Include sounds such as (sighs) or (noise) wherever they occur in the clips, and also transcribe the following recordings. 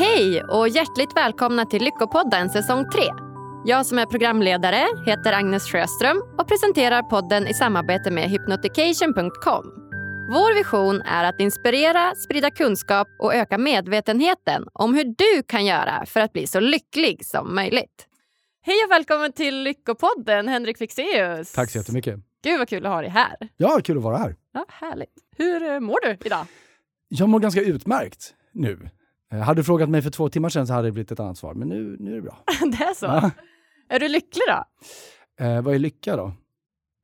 Hej och hjärtligt välkomna till Lyckopodden säsong 3. Jag som är programledare heter Agnes Sjöström och presenterar podden i samarbete med hypnotication.com. Vår vision är att inspirera, sprida kunskap och öka medvetenheten om hur du kan göra för att bli så lycklig som möjligt. Hej och välkommen till Lyckopodden, Henrik Fixeus. Tack så jättemycket. Gud vad kul att ha dig här. Ja, kul att vara här. Ja, härligt. Hur eh, mår du idag? Jag mår ganska utmärkt nu. Eh, Hade du frågat mig för två timmar sedan så hade det blivit ett annat svar, men nu, nu är det bra. (laughs) det är så? Ja. Är du lycklig då? Eh, vad är lycka då?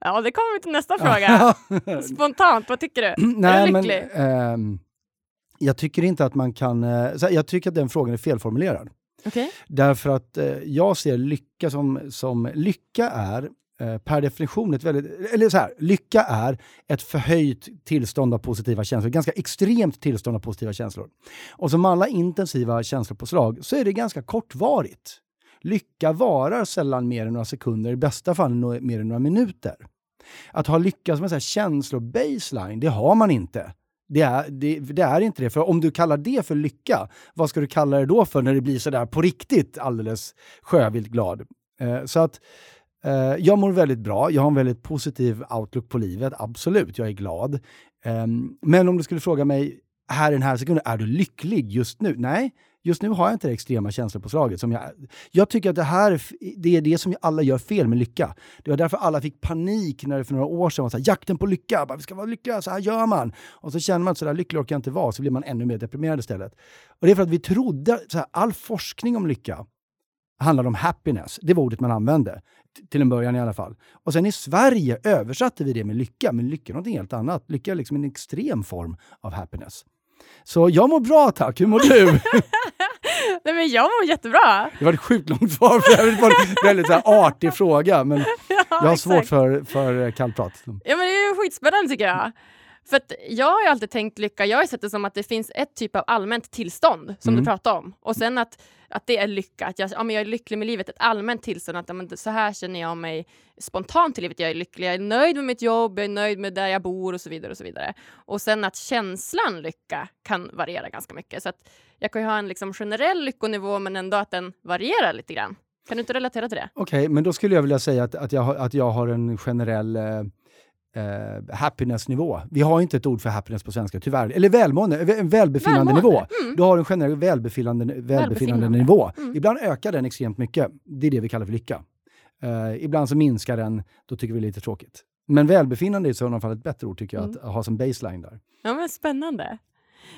Ja, det kommer vi till nästa fråga. (laughs) Spontant, vad tycker du? är Nej, du men lycklig? ehm, jag tycker inte att man kan... Eh, jag tycker att den frågan är felformulerad. Okej. Därför att eh, jag ser lycka som, som lycka är Eh, per definition ett väldigt, eller så här, lycka är ett förhöjt tillstånd av positiva känslor, ganska extremt tillstånd av positiva känslor. Och som alla intensiva känslopåslag så är det ganska kortvarigt. Lycka varar sällan mer än några sekunder, i bästa fall mer än några minuter. Att ha lycka som en känslo-baseline, känslobaseline, det har man inte. Det är, det, det är inte det. För om du kallar det för lycka, vad ska du kalla det då för när det blir sådär på riktigt alldeles sjövilt glad? Eh, så att eh, Eh, jag mår väldigt bra. Jag har en väldigt positiv outlook på livet. Absolut, jag är glad. Ehm, men om du skulle fråga mig här i den här sekunden, är du lycklig just nu? Nej, just nu har jag inte det extrema känslopåslaget. Som jag, jag tycker att det här är det är det som alla gör fel med lycka. Det var därför alla fick panik när det för några år sedan var så här, jakten på lycka. Bara, vi ska vara lyckliga, så här gör man. Och så känner man att så där lycklig orkar jag inte vara, så blir man ännu mer deprimerad istället. Och det är för att vi trodde, så här, all forskning om lycka handlade om happiness. Det var ordet man använde. Till en början i alla fall. Och sen i Sverige översatte vi det med lycka, men lycka är något helt annat. Lycka är liksom en extrem form av happiness. Så jag mår bra tack, hur mår du? (laughs) Nej, men jag mår jättebra. Det var ett sjukt långt svar, för det var en väldigt så här, artig fråga, men (laughs) Ja, jag har svårt exakt. för, för kallprat. Ja, men det är skitspännande tycker jag. För jag har ju alltid tänkt lycka, jag har sett det som att det finns ett typ av allmänt tillstånd som Mm. du pratade om. Och sen att, att det är lycka, att jag, ja, men jag är lycklig med livet, ett allmänt tillstånd. Att ja, men så här känner jag mig spontant i livet, jag är lycklig, jag är nöjd med mitt jobb, jag är nöjd med där jag bor och så vidare. Och så vidare. Och sen att känslan lycka kan variera ganska mycket. Så att jag kan ju ha en liksom generell lyckonivå men ändå att den varierar lite grann. Kan du inte relatera till det? Okej, men då skulle jag vilja säga att, att, jag, att jag har en generell eh, eh, happiness-nivå. Vi har inte ett ord för happiness på svenska, tyvärr. Eller välmående, vä- en välbefinnande Välmående, nivå. mm. Du har en generell välbefinnande, välbefinnande Välbefinnande. nivå. Mm. Ibland ökar den extremt mycket. Det är det vi kallar för lycka. Eh, ibland så minskar den, då tycker vi det är lite tråkigt. Men välbefinnande är i sådana fall ett bättre ord tycker jag, Mm. att ha som baseline där. Ja men spännande.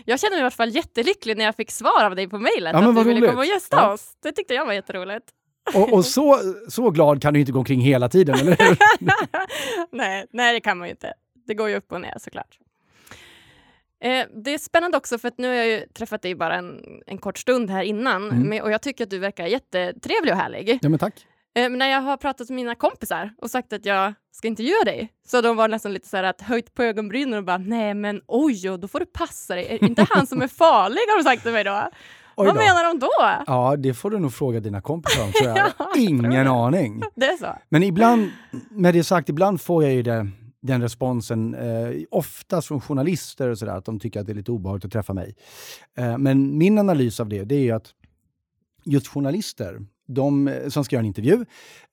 Jag känner mig i alla fall jättelycklig när jag fick svar av dig på mejlet Ja, att du vad ville roligt. komma och gästa Ja. oss. Det tyckte jag var jätteroligt. Och, och så, så glad kan du inte gå omkring hela tiden, eller hur? (laughs) nej, nej, det kan man ju inte. Det går ju upp och ner såklart. Eh, det är spännande också för att nu har jag ju träffat dig bara en, en kort stund här innan Mm. men, och jag tycker att du verkar jättetrevlig och härlig. Ja, men tack. Eh, men när jag har pratat med mina kompisar och sagt att jag ska intervjua dig så de varit nästan lite så här att höjt på ögonbrynen och bara nej men oj, då får du passa dig. Är inte han som är farlig har de sagt till mig då. Vad menar de då? Ja, det får du nog fråga dina kompisar om, tror jag. (laughs) Ja, tror Ingen det. aning. Det är så? Men ibland, med det sagt, ibland får jag ju det, den responsen, eh, oftast från journalister och sådär, att de tycker att det är lite obehagligt att träffa mig. Eh, men min analys av det, det är ju att just journalister, de eh, som ska göra en intervju,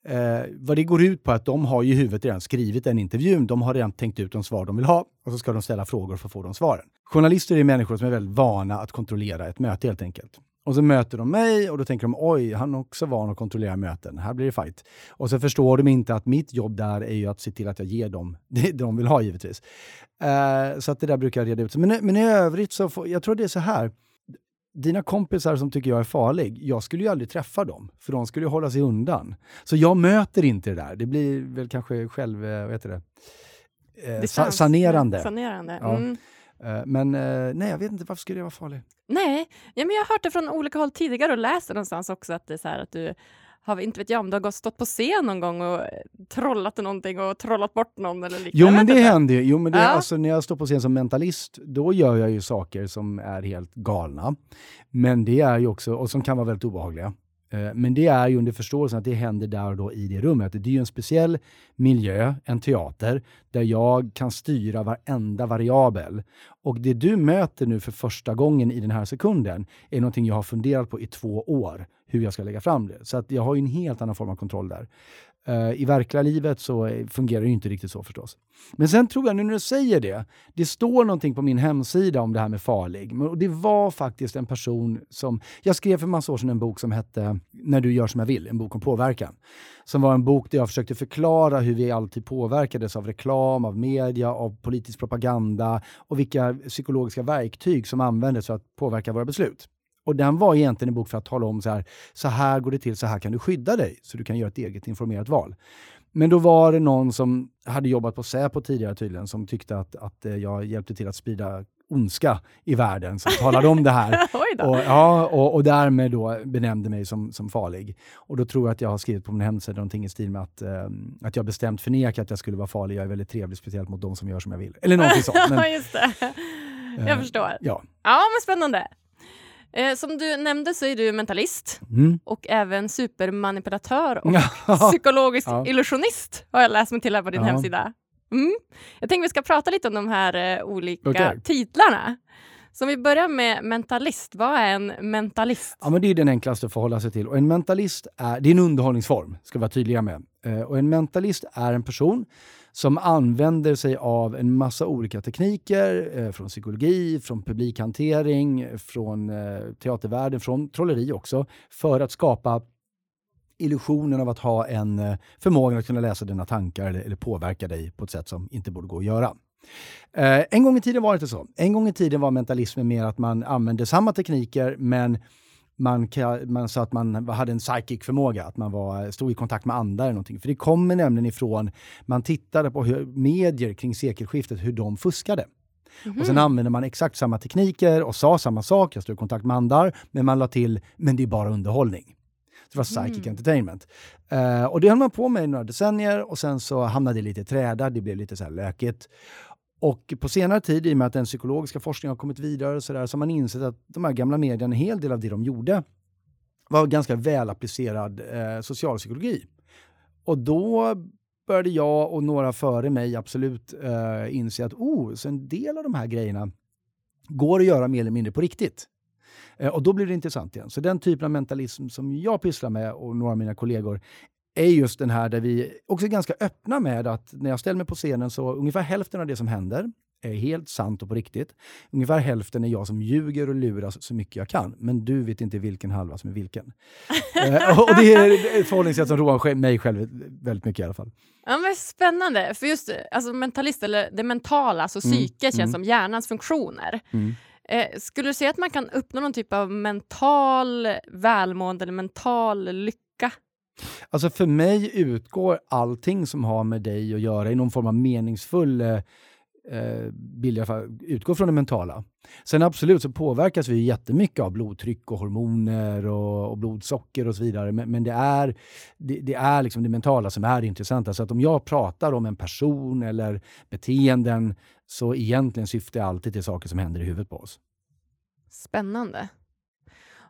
eh, vad det går ut på är att de har ju i huvudet redan skrivit den intervjun, de har redan tänkt ut de svar de vill ha och så ska de ställa frågor för att få de svaren. Journalister är människor som är väldigt vana att kontrollera ett möte helt enkelt. Och så möter de mig och då tänker de oj, han är också van att kontrollera möten. Här blir det fight. Och så förstår de inte att mitt jobb där är ju att se till att jag ger dem (laughs) det de vill ha givetvis. Eh, så att det där brukar jag reda ut. Men, men i övrigt så, får, jag tror det är så här. Dina kompisar som tycker jag är farlig, jag skulle ju aldrig träffa dem, för de skulle ju hålla sig undan. Så jag möter inte det där. Det blir väl kanske själv, eh, vad heter det? Eh, sa, sanerande. Sanerande. Ja. Mm. Eh, men eh, nej, jag vet inte, varför skulle jag vara farlig? Nej, ja, men jag har hört det från olika håll tidigare och läst det någonstans också att det är så här att du har, inte vet jag om du har gått, stått på scen någon gång och eh, trollat någonting och trollat bort någon eller liknande. Jo men det inte. händer ju. Jo, men det, Ja. alltså, när jag står på scen som mentalist, då gör jag ju saker som är helt galna. Men det är ju också, och som kan vara väldigt obehagliga. Eh, men det är ju under förståelsen att det händer där och då i det rummet. Det är ju en speciell miljö, en teater, där jag kan styra varenda variabel. Och det du möter nu för första gången i den här sekunden är någonting jag har funderat på i två år, hur jag ska lägga fram det. Så att jag har ju en helt annan form av kontroll där. Eh, I verkliga livet så fungerar det inte riktigt så förstås. Men sen tror jag, nu när du säger det, det står någonting på min hemsida om det här med farlig. Och det var faktiskt en person som... Jag skrev för massa år sedan en bok som hette När du gör som jag vill, en bok om påverkan. Som var en bok där jag försökte förklara hur vi alltid påverkades av reklam, av media, av politisk propaganda och vilka psykologiska verktyg som användes för att påverka våra beslut. Och den var egentligen en bok för att tala om så här, så här går det till, så här kan du skydda dig, så du kan göra ett eget informerat val. Men då var det någon som hade jobbat på Säpo tidigare tydligen, som tyckte att, att eh, jag hjälpte till att sprida ondska i världen, som talade om det här. (laughs) och, ja, och, och därmed då benämnde mig som, som farlig. Och då tror jag att jag har skrivit på min hemsida någonting i stil med att, eh, att jag bestämt förnekar att jag skulle vara farlig. Jag är väldigt trevlig, speciellt mot de som gör som jag vill. Eller någonting sånt. (laughs) Men, Just det. Jag eh, förstår. Ja. ja, men spännande. Eh, som du nämnde så är du mentalist mm. och även supermanipulatör och (laughs) psykologisk ja. illusionist har jag läst mig till här på din ja. hemsida. Mm. Jag tänker vi ska prata lite om de här eh, olika okay. titlarna. Så om vi börjar med mentalist, vad är en mentalist? Ja, men det är den enklaste att förhålla sig till. Och en mentalist är, det är en underhållningsform, ska vi vara tydliga med. Eh, och en mentalist är en person som använder sig av en massa olika tekniker eh, från psykologi, från publikhantering, från eh, teatervärlden, från trolleri också, för att skapa illusionen av att ha en eh, förmåga att kunna läsa dina tankar eller, eller, påverka dig på ett sätt som inte borde gå att göra. Eh, en gång i tiden var det inte så. En gång i tiden var mentalismen mer att man använde samma tekniker men man, man sa att man hade en psychic förmåga, att man var, stod i kontakt med andra eller någonting. För det kommer nämligen ifrån, man tittade på hur medier kring sekelskiftet, hur de fuskade. Mm -hmm. Och sen använde man exakt samma tekniker och sa samma sak, jag stod i kontakt med andra, men man la till, men det är bara underhållning. Det var psychic mm. entertainment. Uh, och det höll man på med i några decennier och sen så hamnade det lite i träda, det blev lite så här lökigt. Och på senare tid, i och med att den psykologiska forskningen har kommit vidare, så, där, så har man insett att de här gamla medierna, en hel del av det de gjorde, var ganska välapplicerad eh, socialpsykologi. Och då började jag och några före mig absolut eh, inse att oh, så en del av de här grejerna går att göra mer eller mindre på riktigt. Eh, och då blir det intressant igen. Så den typen av mentalism som jag pysslar med och några av mina kollegor är just den här där vi också är ganska öppna med att när jag ställer mig på scenen så ungefär hälften av det som händer är helt sant och på riktigt. Ungefär hälften är jag som ljuger och luras så mycket jag kan. Men du vet inte vilken halva som är vilken. (laughs) eh, och det är ett förhållningssätt som roar mig själv väldigt mycket i alla fall. Ja, men spännande, för just alltså, mentalist, eller det mentala, alltså mm, psyket, mm. känns mm. som hjärnans funktioner. Mm. Eh, skulle du säga att man kan uppnå någon typ av mental välmående eller mental lycka Alltså för mig utgår allting som har med dig att göra i någon form av meningsfull eh, eh bild, fall, utgår från det mentala. Sen absolut så påverkas vi jättemycket av blodtryck och hormoner och, och blodsocker och så vidare. Men, men det är, det, det, är liksom det mentala som är det intressanta. Så att om jag pratar om en person eller beteenden så egentligen syftar jag alltid till saker som händer i huvudet på oss. Spännande.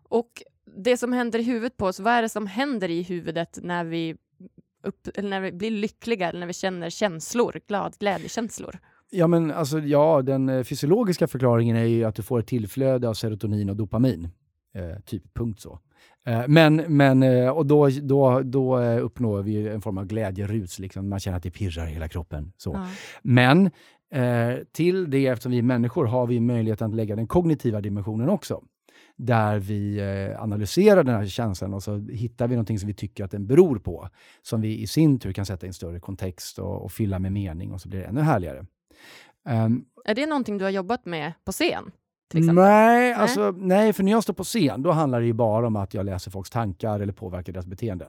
Och det som händer i huvudet på oss, vad är det som händer i huvudet när vi, upp, när vi blir lyckliga eller när vi känner känslor, glad, glädjekänslor? Ja, men alltså, ja, den eh, fysiologiska förklaringen är ju att du får ett tillflöde av serotonin och dopamin. Eh, typ, punkt så. Eh, men, men eh, och då, då, då eh, uppnår vi en form av glädjerus, liksom. man känner att det pirrar i hela kroppen. Så. Ja. Men eh, till det, eftersom vi är människor, har vi möjlighet att lägga den kognitiva dimensionen också där vi eh, analyserar den här känslan och så hittar vi någonting som vi tycker att den beror på, som vi i sin tur kan sätta i en större kontext och, och fylla med mening och så blir det ännu härligare. Um, är det någonting du har jobbat med på scen? Nej, nej. Alltså, nej, för när jag står på scen då handlar det ju bara om att jag läser folks tankar eller påverkar deras beteenden.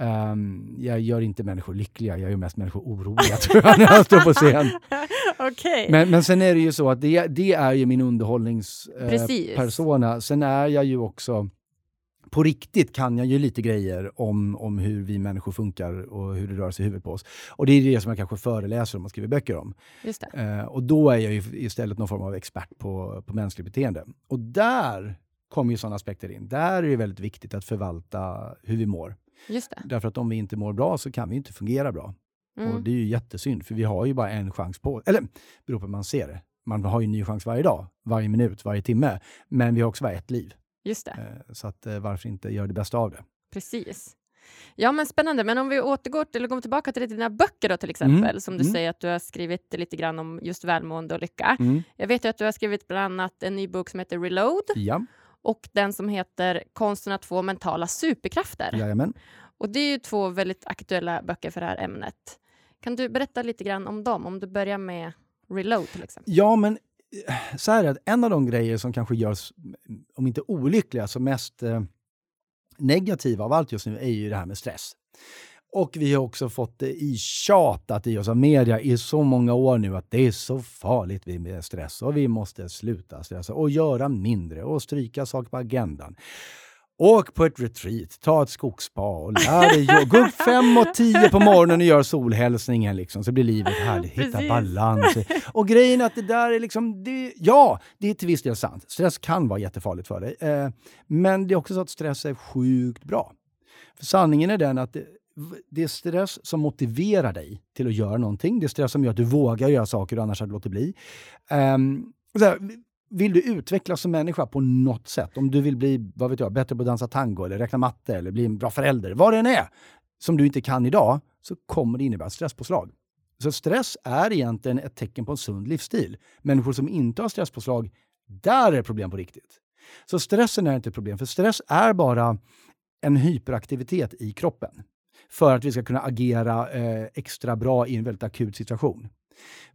Um, jag gör inte människor lyckliga, jag gör mest människor oroliga (laughs) tror jag, när jag står på scen. (laughs) okay. men, men sen är det ju så att det, det är ju min underhållningspersona. Eh, sen är jag ju också på riktigt kan jag ju lite grejer om, om hur vi människor funkar och hur det rör sig i huvudet på oss. Och det är det som jag kanske föreläser om och skriver böcker om. Eh, och då är jag ju istället någon form av expert på, på mänskligt beteende. Och där kommer ju sådana aspekter in. Där är det väldigt viktigt att förvalta hur vi mår. Därför att om vi inte mår bra så kan vi inte fungera bra. Mm. Och det är ju jättesynd, för vi har ju bara en chans på Eller, beror på hur man ser det. Man har ju en ny chans varje dag, varje minut, varje timme. Men vi har också bara ett liv. Just det. Eh, Så att, eh, varför inte göra det bästa av det? Precis. Ja, men spännande. Men om vi återgår till, eller går tillbaka till dina böcker då till exempel, Mm, som du mm. säger att du har skrivit lite grann om just välmående och lycka. Mm. Jag vet ju att du har skrivit bland annat en ny bok som heter Reload Ja, och den som heter Konsten att få mentala superkrafter. jajamän. Och det är ju två väldigt aktuella böcker för det här ämnet. Kan du berätta lite grann om dem? Om du börjar med Reload till exempel. Ja, men så här är det. En av de grejer som kanske görs, om inte olyckliga, så mest eh, negativa av allt just nu är ju det här med stress. Och vi har också fått det i tjatat i oss av media i så många år nu att det är så farligt med stress och vi måste sluta stressa och göra mindre och stryka saker på agendan. Åk på ett retreat, ta ett skogsspa och lär dig Gå upp fem och tio på morgonen och gör solhälsningen liksom, så blir livet härligt. Hitta Precis. balans. Och grejen är att det där är liksom, det, ja, det är till viss del sant. Stress kan vara jättefarligt för dig. Eh, men det är också så att stress är sjukt bra. För sanningen är den att det, det är stress som motiverar dig till att göra någonting. Det är stress som gör att du vågar göra saker du annars hade låtit bli. Så här, vill du utvecklas som människa på något sätt, om du vill bli vad vet jag, bättre på att dansa tango eller räkna matte eller bli en bra förälder, vad det än är, som du inte kan idag, så kommer det innebära stresspåslag. Så stress är egentligen ett tecken på en sund livsstil. Människor som inte har stresspåslag, där är det problem på riktigt. Så stressen är inte ett problem, för stress är bara en hyperaktivitet i kroppen för att vi ska kunna agera eh, extra bra i en väldigt akut situation.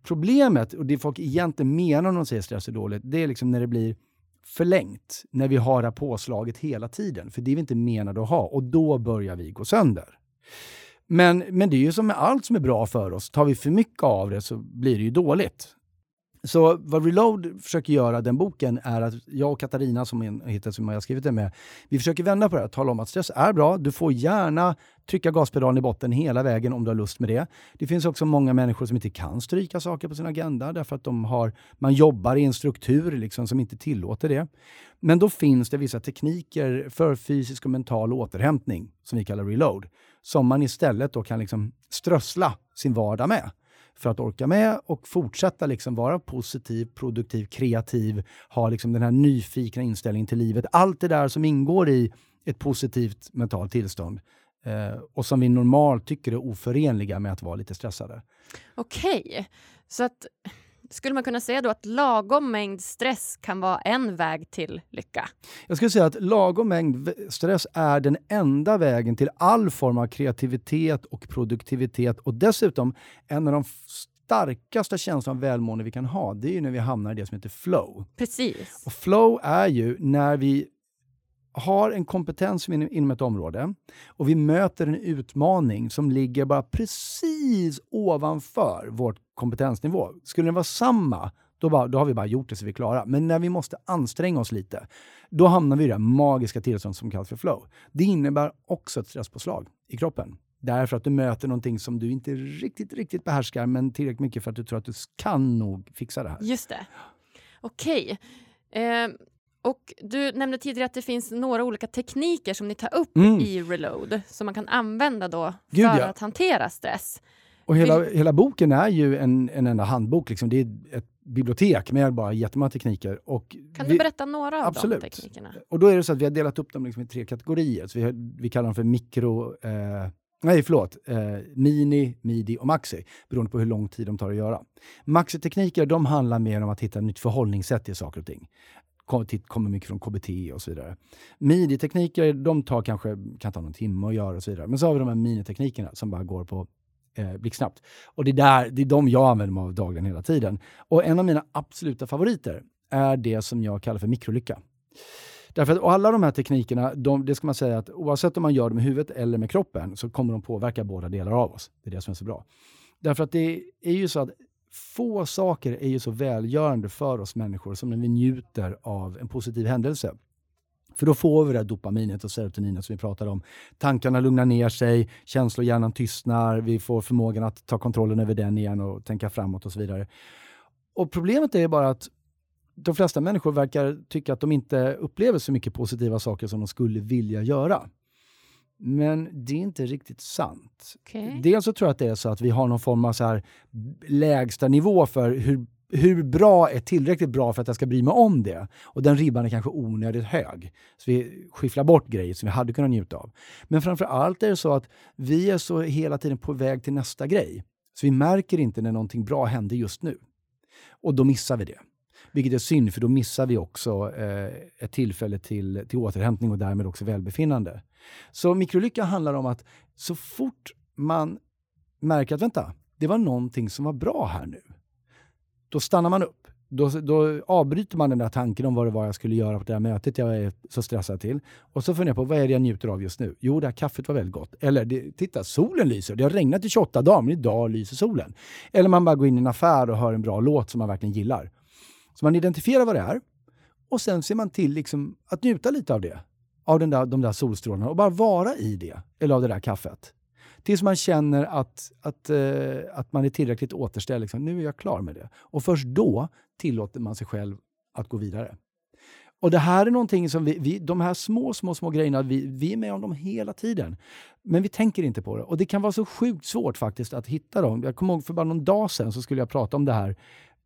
Problemet, och det folk egentligen menar när de säger stress är dåligt, det är liksom när det blir förlängt, när vi har det här påslaget hela tiden. För det är vi inte menade att ha och då börjar vi gå sönder. Men, men det är ju som med allt som är bra för oss, tar vi för mycket av det så blir det ju dåligt. Så vad Reload försöker göra, den boken, är att jag och Katarina, som, heter, som jag har skrivit den med, vi försöker vända på det här, tala om att stress är bra. Du får gärna trycka gaspedalen i botten hela vägen om du har lust med det. Det finns också många människor som inte kan stryka saker på sin agenda därför att de har, man jobbar i en struktur liksom som inte tillåter det. Men då finns det vissa tekniker för fysisk och mental återhämtning, som vi kallar reload, som man istället då kan liksom strössla sin vardag med för att orka med och fortsätta liksom vara positiv, produktiv, kreativ, ha liksom den här nyfikna inställningen till livet. Allt det där som ingår i ett positivt mentalt tillstånd eh, och som vi normalt tycker är oförenliga med att vara lite stressade. Okej, så att skulle man kunna säga då att lagom mängd stress kan vara en väg till lycka? Jag skulle säga att lagom mängd stress är den enda vägen till all form av kreativitet och produktivitet och dessutom en av de starkaste känslorna av välmående vi kan ha, det är ju när vi hamnar i det som heter flow. Precis. Och flow är ju när vi har en kompetens inom, inom ett område och vi möter en utmaning som ligger bara precis ovanför vår kompetensnivå. Skulle den vara samma, då, bara, då har vi bara gjort det så vi är klara. Men när vi måste anstränga oss lite, då hamnar vi i det magiska tillståndet som kallas för flow. Det innebär också ett stresspåslag i kroppen. Därför att du möter någonting som du inte riktigt, riktigt behärskar, men tillräckligt mycket för att du tror att du kan nog fixa det här. Just det. Okej. Eh, och du nämnde tidigare att det finns några olika tekniker som ni tar upp Mm. i Reload som man kan använda då för Gud, ja. att hantera stress. Och hela, hela boken är ju en, en enda handbok. Liksom. Det är ett bibliotek med bara jättemånga tekniker. Och Kan vi, du berätta några av Absolut. de teknikerna? Och då är det så att vi har delat upp dem liksom i tre kategorier. Så vi, har, vi kallar dem för mikro... Eh, nej, förlåt. Eh, mini, midi och maxi. Beroende på hur lång tid de tar att göra. Maxitekniker, de handlar mer om att hitta ett nytt förhållningssätt till saker och ting. Kommer mycket från KBT och så vidare. Midi-tekniker, de tar kanske, kan ta någon timme att göra och så vidare. Men så har vi de här miniteknikerna som bara går på eh, blixtsnabbt. Och det är, där, det är de jag använder mig av dagligen hela tiden. Och en av mina absoluta favoriter är det som jag kallar för mikrolycka. Därför att och alla de här teknikerna, de, det ska man säga att oavsett om man gör det med huvudet eller med kroppen så kommer de påverka båda delar av oss. Det är det som är så bra. Därför att det är ju så att få saker är ju så välgörande för oss människor som när vi njuter av en positiv händelse. För då får vi det här dopaminet och serotoninet som vi pratade om. Tankarna lugnar ner sig, känslohjärnan tystnar, vi får förmågan att ta kontrollen över den igen och tänka framåt och så vidare. Och problemet är bara att de flesta människor verkar tycka att de inte upplever så mycket positiva saker som de skulle vilja göra. Men det är inte riktigt sant. Okay. Dels så tror jag att det är så att vi har någon form av så här lägsta nivå för hur, hur bra är tillräckligt bra för att jag ska bry mig om det. Och den ribban är kanske onödigt hög. Så vi skifflar bort grejer som vi hade kunnat njuta av. Men framför allt är det så att vi är så hela tiden på väg till nästa grej. Så vi märker inte när någonting bra händer just nu. Och då missar vi det. Vilket är synd, för då missar vi också eh, ett tillfälle till, till återhämtning och därmed också välbefinnande. Så mikrolycka handlar om att så fort man märker att vänta, det var någonting som var bra här nu. Då stannar man upp. Då, då avbryter man den där tanken om vad det var jag skulle göra på det här mötet jag är så stressad till. Och så funderar jag på vad är det jag njuter av just nu? Jo, det här kaffet var väldigt gott. Eller det, titta, solen lyser. Det har regnat i 28 dagar, men idag lyser solen. Eller man bara går in i en affär och hör en bra låt som man verkligen gillar. Så man identifierar vad det är och sen ser man till liksom att njuta lite av det. Av den där, de där solstrålarna och bara vara i det. Eller av det där kaffet. Tills man känner att, att, eh, att man är tillräckligt återställd. Liksom. Nu är jag klar med det. Och först då tillåter man sig själv att gå vidare. Och det här är någonting som vi, vi de här små, små, små grejerna, vi, vi är med om dem hela tiden. Men vi tänker inte på det. Och det kan vara så sjukt svårt faktiskt att hitta dem. Jag kommer ihåg för bara någon dag sedan så skulle jag prata om det här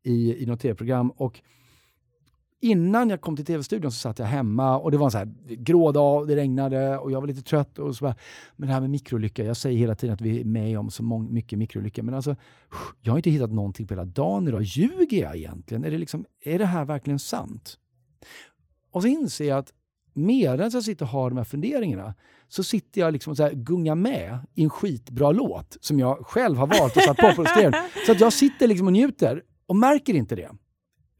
i, i något tv-program. Och innan jag kom till tv-studion så satt jag hemma och det var en så här grå dag, det regnade och jag var lite trött. Och så bara, men det här med mikrolycka, jag säger hela tiden att vi är med om så mång, mycket mikrolycka. Men alltså, jag har inte hittat någonting på hela dagen idag. Ljuger jag egentligen? Är det, liksom, är det här verkligen sant? Och så inser jag att medan jag sitter och har de här funderingarna så sitter jag liksom och så gungar med i en skitbra låt som jag själv har valt och satt på på (laughs) Så att jag sitter liksom och njuter och märker inte det.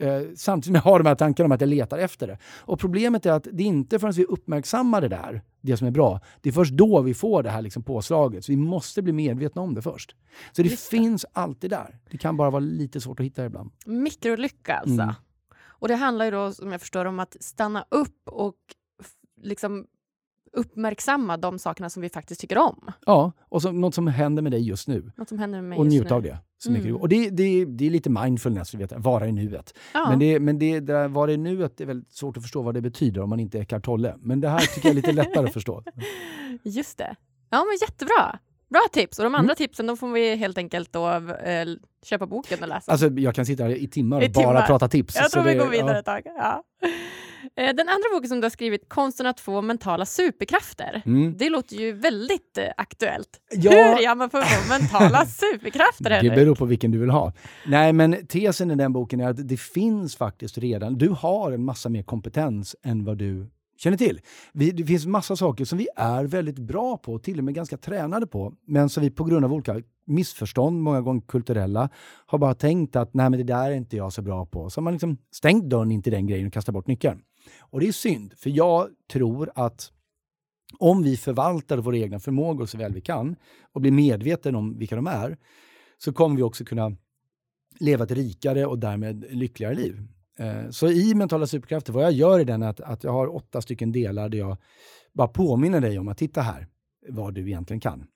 Eh, samtidigt som jag har de här tankarna om att jag letar efter det. Och problemet är att det är inte förrän vi uppmärksammar det där, det som är bra, det är först då vi får det här liksom påslaget. Så vi måste bli medvetna om det först. Så det, det. finns alltid där. Det kan bara vara lite svårt att hitta det ibland. Mikrolycka alltså. Mm. Och det handlar ju då, som jag förstår, om att stanna upp och liksom uppmärksamma de sakerna som vi faktiskt tycker om. Ja, och så, något som händer med dig just nu. Något som händer med mig och njuta av det. Så mycket mm. Och det, det, det är lite mindfulness, vet, vara i nuet. Ja. Men, det, men det, det vara i nuet är väldigt svårt att förstå vad det betyder om man inte är Eckart Tolle. Men det här tycker jag är lite lättare att förstå. (laughs) Just det. Ja, men jättebra. Bra tips! Och de andra mm. tipsen då får vi helt enkelt då, äh, köpa boken och läsa. Alltså, jag kan sitta här i timmar och bara timmar. prata tips. Jag tror vi går vidare ja. ett tag. Ja. Eh, den andra boken som du har skrivit, Konsten att få mentala superkrafter. Mm. Det låter ju väldigt eh, aktuellt. Ja. Hur gör man för att få (laughs) mentala superkrafter? Henrik? Det beror på vilken du vill ha. Nej, men tesen i den boken är att det finns faktiskt redan, du har en massa mer kompetens än vad du känner till. Vi, det finns massa saker som vi är väldigt bra på, till och med ganska tränade på, men som vi på grund av olika missförstånd, många gånger kulturella, har bara tänkt att nej men det där är inte jag så bra på. Så har man liksom stängt dörren in till den grejen och kastat bort nyckeln. Och det är synd, för jag tror att om vi förvaltar våra egna förmågor så väl vi kan och blir medvetna om vilka de är, så kommer vi också kunna leva ett rikare och därmed lyckligare liv. Eh, så i mentala superkrafter, vad jag gör i den är att, att jag har åtta stycken delar där jag bara påminner dig om att titta här, vad du egentligen kan.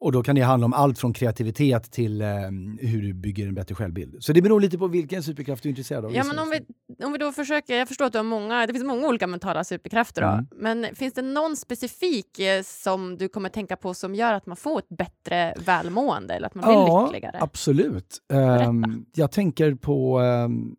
Och då kan det handla om allt från kreativitet till eh, hur du bygger en bättre självbild. Så det beror lite på vilken superkraft du är intresserad av. Ja, men om vi, om vi då försöker, jag förstår att du har många, det finns många olika mentala superkrafter. Då, mm. Men finns det någon specifik eh, som du kommer tänka på som gör att man får ett bättre välmående eller att man blir ja, lyckligare? absolut. Um, jag tänker på um,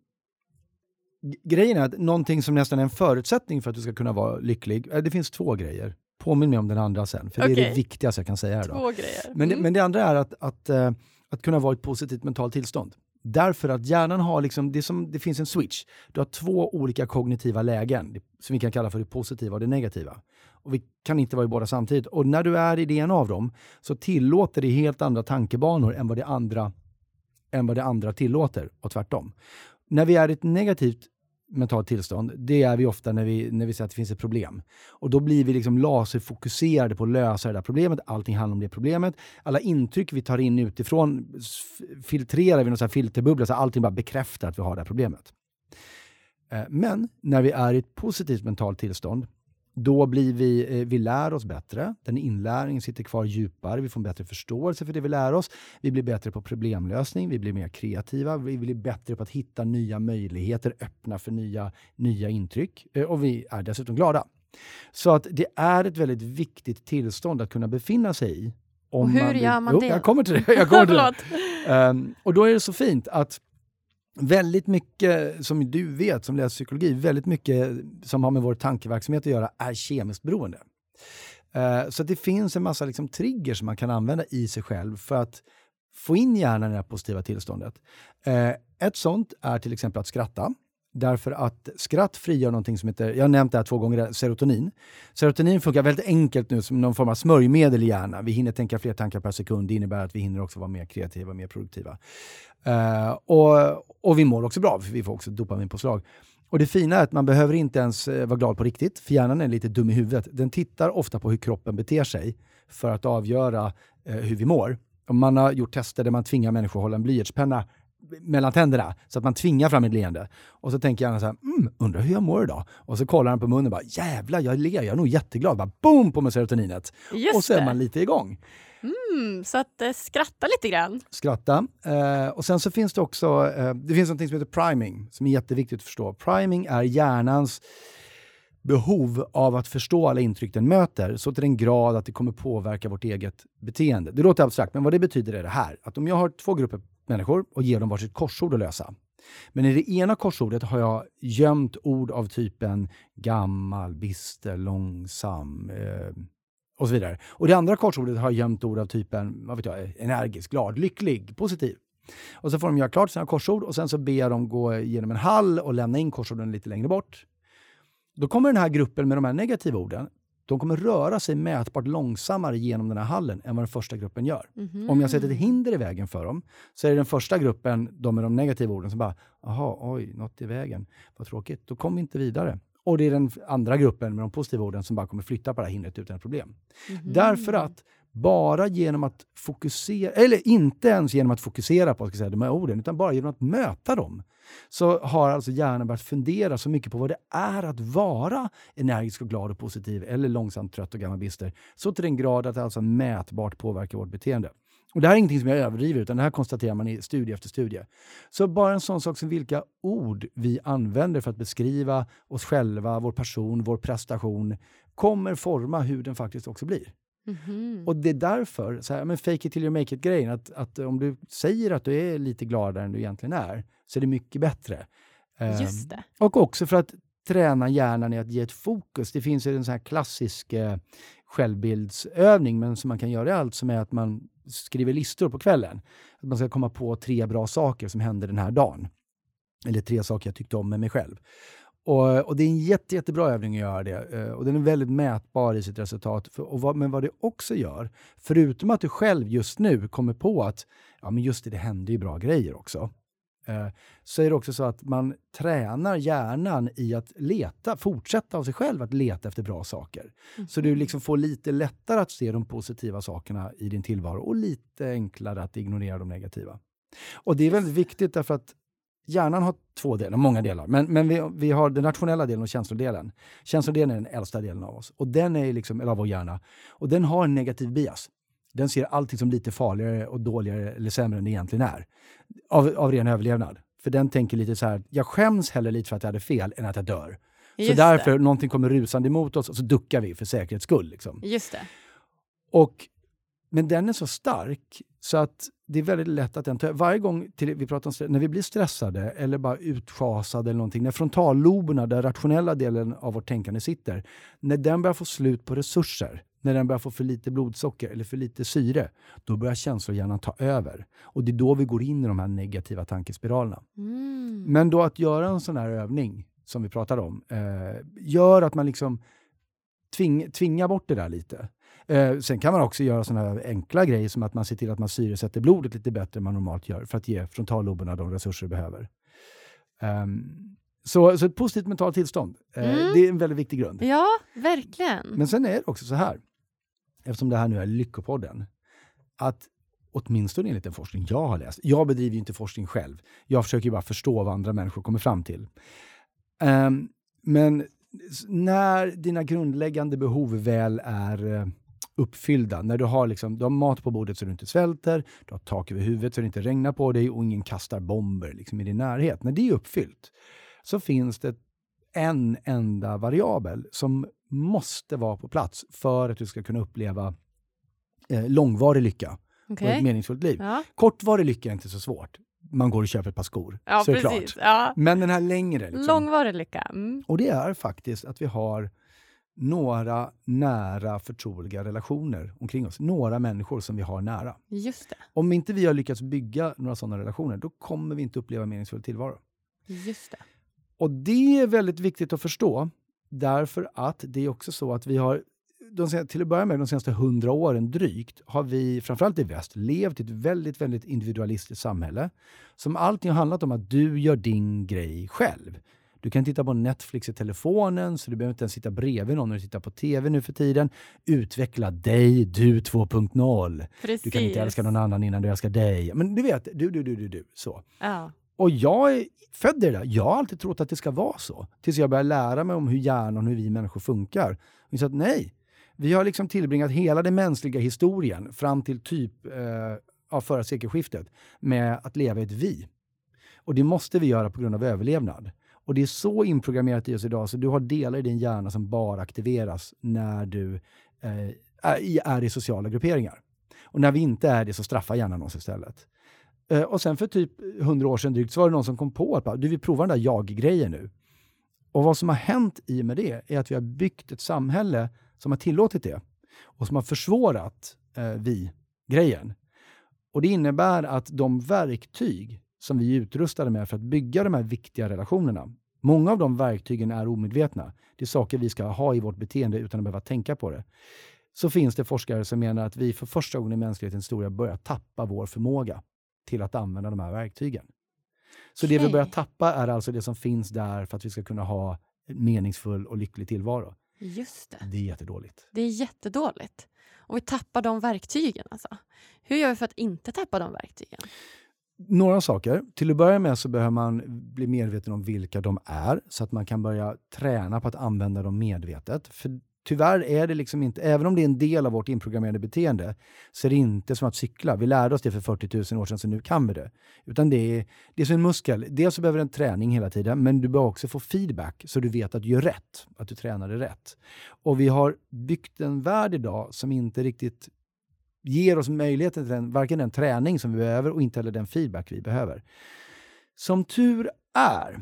Grejen är att någonting som nästan är en förutsättning för att du ska kunna vara lycklig, eh, det finns två grejer. Påminn mig om den andra sen, för okay. det är det viktigaste jag kan säga här. Då. Två grejer. Mm. Men, det, men det andra är att, att, uh, att kunna vara i ett positivt mentalt tillstånd. Därför att hjärnan har liksom, det, som, det finns en switch. Du har två olika kognitiva lägen, som vi kan kalla för det positiva och det negativa. Och vi kan inte vara i båda samtidigt. Och när du är i det ena av dem så tillåter det helt andra tankebanor än vad det andra, än vad det andra tillåter och tvärtom. När vi är i ett negativt mentalt tillstånd, det är vi ofta när vi, när vi ser att det finns ett problem. Och då blir vi liksom laserfokuserade på att lösa det där problemet. Allting handlar om det problemet. Alla intryck vi tar in utifrån filtrerar vi i någon filterbubbla så allting bara bekräftar att vi har det här problemet. Eh, men när vi är i ett positivt mentalt tillstånd, då blir vi, eh, vi lär oss bättre, den inlärningen sitter kvar djupare, vi får en bättre förståelse för det vi lär oss. Vi blir bättre på problemlösning, vi blir mer kreativa, vi blir bättre på att hitta nya möjligheter, öppna för nya, nya intryck eh, och vi är dessutom glada. Så att det är ett väldigt viktigt tillstånd att kunna befinna sig i. Om och hur man vill, gör man jo, det? Jag kommer till det. Jag kommer till det. (laughs) Um, och då är det så fint att väldigt mycket, som du vet som läser psykologi, väldigt mycket som har med vår tankeverksamhet att göra är kemiskt beroende. Uh, så det finns en massa liksom, triggers som man kan använda i sig själv för att få in hjärnan i det här positiva tillståndet. Uh, ett sånt är till exempel att skratta. Därför att skratt frigör någonting som heter, jag har nämnt det här två gånger, serotonin. Serotonin funkar väldigt enkelt nu som någon form av smörjmedel i hjärnan. Vi hinner tänka fler tankar per sekund. Det innebär att vi hinner också vara mer kreativa och mer produktiva. Uh, och, och vi mår också bra, för vi får också dopaminpåslag. Och det fina är att man behöver inte ens eh, vara glad på riktigt, för hjärnan är lite dum i huvudet. Den tittar ofta på hur kroppen beter sig för att avgöra uh, hur vi mår. Och man har gjort tester där man tvingar människor att hålla en blyertspenna mellan tänderna så att man tvingar fram ett leende. Och så tänker hjärnan så här, mm, undrar hur jag mår idag? Och så kollar han på munnen och bara, jävlar jag ler, jag är nog jätteglad. Bara boom på med serotoninet. Just och så är man lite igång. Mm, så att eh, skratta lite grann. Skratta. Eh, och sen så finns det också, eh, det finns något som heter priming som är jätteviktigt att förstå. Priming är hjärnans behov av att förstå alla intryck den möter så till den grad att det kommer påverka vårt eget beteende. Det låter abstrakt, men vad det betyder är det här. Att om jag har två grupper människor och ger dem varsitt korsord att lösa. Men i det ena korsordet har jag gömt ord av typen gammal, bister, långsam eh, och så vidare. Och det andra korsordet har jag gömt ord av typen vad vet jag, energisk, glad, lycklig, positiv. Och så får de göra klart sina korsord och sen så ber jag dem gå genom en hall och lämna in korsorden lite längre bort. Då kommer den här gruppen med de här negativa orden de kommer röra sig mätbart långsammare genom den här hallen än vad den första gruppen gör. Mm. Om jag sätter ett hinder i vägen för dem så är det den första gruppen, de med de negativa orden, som bara “Jaha, oj, något i vägen, vad tråkigt, då kommer vi inte vidare”. Och det är den andra gruppen med de positiva orden som bara kommer flytta på det här hindret utan problem. Mm. Därför att bara genom att fokusera, eller inte ens genom att fokusera på ska säga, de här orden, utan bara genom att möta dem, så har alltså hjärnan börjat fundera så mycket på vad det är att vara energisk och glad och positiv eller långsamt trött och gammal bister. Så till den grad att det alltså mätbart påverkar vårt beteende. Och Det här är ingenting som jag överdriver, utan det här konstaterar man i studie efter studie. Så bara en sån sak som vilka ord vi använder för att beskriva oss själva, vår person, vår prestation, kommer forma hur den faktiskt också blir. Mm-hmm. Och det är därför, så här, men fake it till you make it-grejen, att, att om du säger att du är lite gladare än du egentligen är, så är det mycket bättre. Just det. Um, och också för att träna hjärnan i att ge ett fokus. Det finns en sån här klassisk eh, självbildsövning, men som man kan göra i allt, som är att man skriver listor på kvällen. Att man ska komma på tre bra saker som hände den här dagen. Eller tre saker jag tyckte om med mig själv. Och, och, Det är en jätte, jättebra övning att göra det. Eh, och Den är väldigt mätbar i sitt resultat. För, och vad, men vad det också gör, förutom att du själv just nu kommer på att ja, men just det, det händer ju bra grejer också. Eh, så är det också så att man tränar hjärnan i att leta, fortsätta av sig själv att leta efter bra saker. Mm. Så du liksom får lite lättare att se de positiva sakerna i din tillvaro och lite enklare att ignorera de negativa. Och det är väldigt viktigt därför att hjärnan har två delar, många delar, men, men vi, vi har den rationella delen och känslodelen. Känslodelen är den äldsta delen av oss, och den är liksom, eller av vår hjärna. Och den har en negativ bias. Den ser allting som lite farligare och dåligare eller sämre än det egentligen är. Av, av ren överlevnad. För den tänker lite så här, jag skäms hellre lite för att jag hade fel än att jag dör. Just så därför, det. någonting kommer rusande emot oss och så duckar vi för säkerhets skull. Liksom. Just det. Och, men den är så stark så att det är väldigt lätt att den tar Varje gång till, vi pratar om stress, när vi blir stressade eller bara utschasade eller någonting, när frontalloberna, den rationella delen av vårt tänkande sitter, när den börjar få slut på resurser, när den börjar få för lite blodsocker eller för lite syre, då börjar känslohjärnan ta över. Och det är då vi går in i de här negativa tankespiralerna. Mm. Men då att göra en sån här övning, som vi pratade om, eh, gör att man liksom tving, tvingar bort det där lite. Eh, sen kan man också göra här enkla grejer som att man ser till att man syresätter blodet lite bättre än man normalt gör för att ge frontalloberna de resurser de behöver. Um, så, så ett positivt mentalt tillstånd, eh, mm. det är en väldigt viktig grund. Ja, verkligen. Men sen är det också så här, eftersom det här nu är Lyckopodden, att åtminstone enligt den forskning jag har läst, jag bedriver ju inte forskning själv, jag försöker bara förstå vad andra människor kommer fram till. Um, men när dina grundläggande behov väl är eh, uppfyllda, när du har, liksom, du har mat på bordet så du inte svälter, du har tak över huvudet så det inte regnar på dig och ingen kastar bomber liksom, i din närhet. När det är uppfyllt så finns det en enda variabel som måste vara på plats för att du ska kunna uppleva eh, långvarig lycka okay. och ett meningsfullt liv. Ja. Kortvarig lycka är inte så svårt. Man går och köper ett par skor. Ja, precis. Ja. Men den här längre. Liksom. Långvarig lycka. Mm. Och det är faktiskt att vi har några nära förtroliga relationer omkring oss. Några människor som vi har nära. Just det. Om inte vi har lyckats bygga några sådana relationer, då kommer vi inte uppleva meningsfull tillvaro. Just det. Och det är väldigt viktigt att förstå, därför att det är också så att vi har de, till att börja med, de senaste hundra åren drygt, har vi, framförallt i väst, levt i ett väldigt, väldigt individualistiskt samhälle. Som alltid har handlat om att du gör din grej själv. Du kan titta på Netflix i telefonen, så du behöver inte ens sitta bredvid någon när du tittar på TV nu för tiden. Utveckla dig, du 2.0. Du kan inte älska någon annan innan du älskar dig. Men du vet, du, du, du, du, du. Så. Ja. Och jag är född i det där. Jag har alltid trott att det ska vara så. Tills jag började lära mig om hur hjärnan och hur vi människor funkar. Och så att nej, vi har liksom tillbringat hela den mänskliga historien fram till typ eh, förra sekelskiftet med att leva i ett vi. Och det måste vi göra på grund av överlevnad. Och det är så inprogrammerat i oss idag, så du har delar i din hjärna som bara aktiveras när du eh, är i sociala grupperingar. Och när vi inte är det så straffar hjärnan oss istället. Eh, och sen för typ hundra år sedan drygt så var det någon som kom på att du vill prova den där jag-grejen nu. Och vad som har hänt i och med det är att vi har byggt ett samhälle som har tillåtit det och som har försvårat eh, vi-grejen. Och det innebär att de verktyg som vi är utrustade med för att bygga de här viktiga relationerna, många av de verktygen är omedvetna. Det är saker vi ska ha i vårt beteende utan att behöva tänka på det. Så finns det forskare som menar att vi för första gången i mänsklighetens historia börjar tappa vår förmåga till att använda de här verktygen. Så okay. det vi börjar tappa är alltså det som finns där för att vi ska kunna ha en meningsfull och lycklig tillvaro. Just det. Det är jättedåligt. Det är jättedåligt. Och vi tappar de verktygen. Alltså. Hur gör vi för att inte tappa de verktygen? Några saker. Till att börja med så behöver man bli medveten om vilka de är, så att man kan börja träna på att använda dem medvetet. För tyvärr är det liksom inte, även om det är en del av vårt inprogrammerade beteende, så är det inte som att cykla. Vi lärde oss det för 40 000 år sedan, så nu kan vi det. Utan det är, det är som en muskel. Dels så behöver den träning hela tiden, men du behöver också få feedback så du vet att du gör rätt, att du tränade rätt. Och vi har byggt en värld idag som inte riktigt ger oss möjligheten till den, varken den träning som vi behöver och inte heller den feedback vi behöver. Som tur är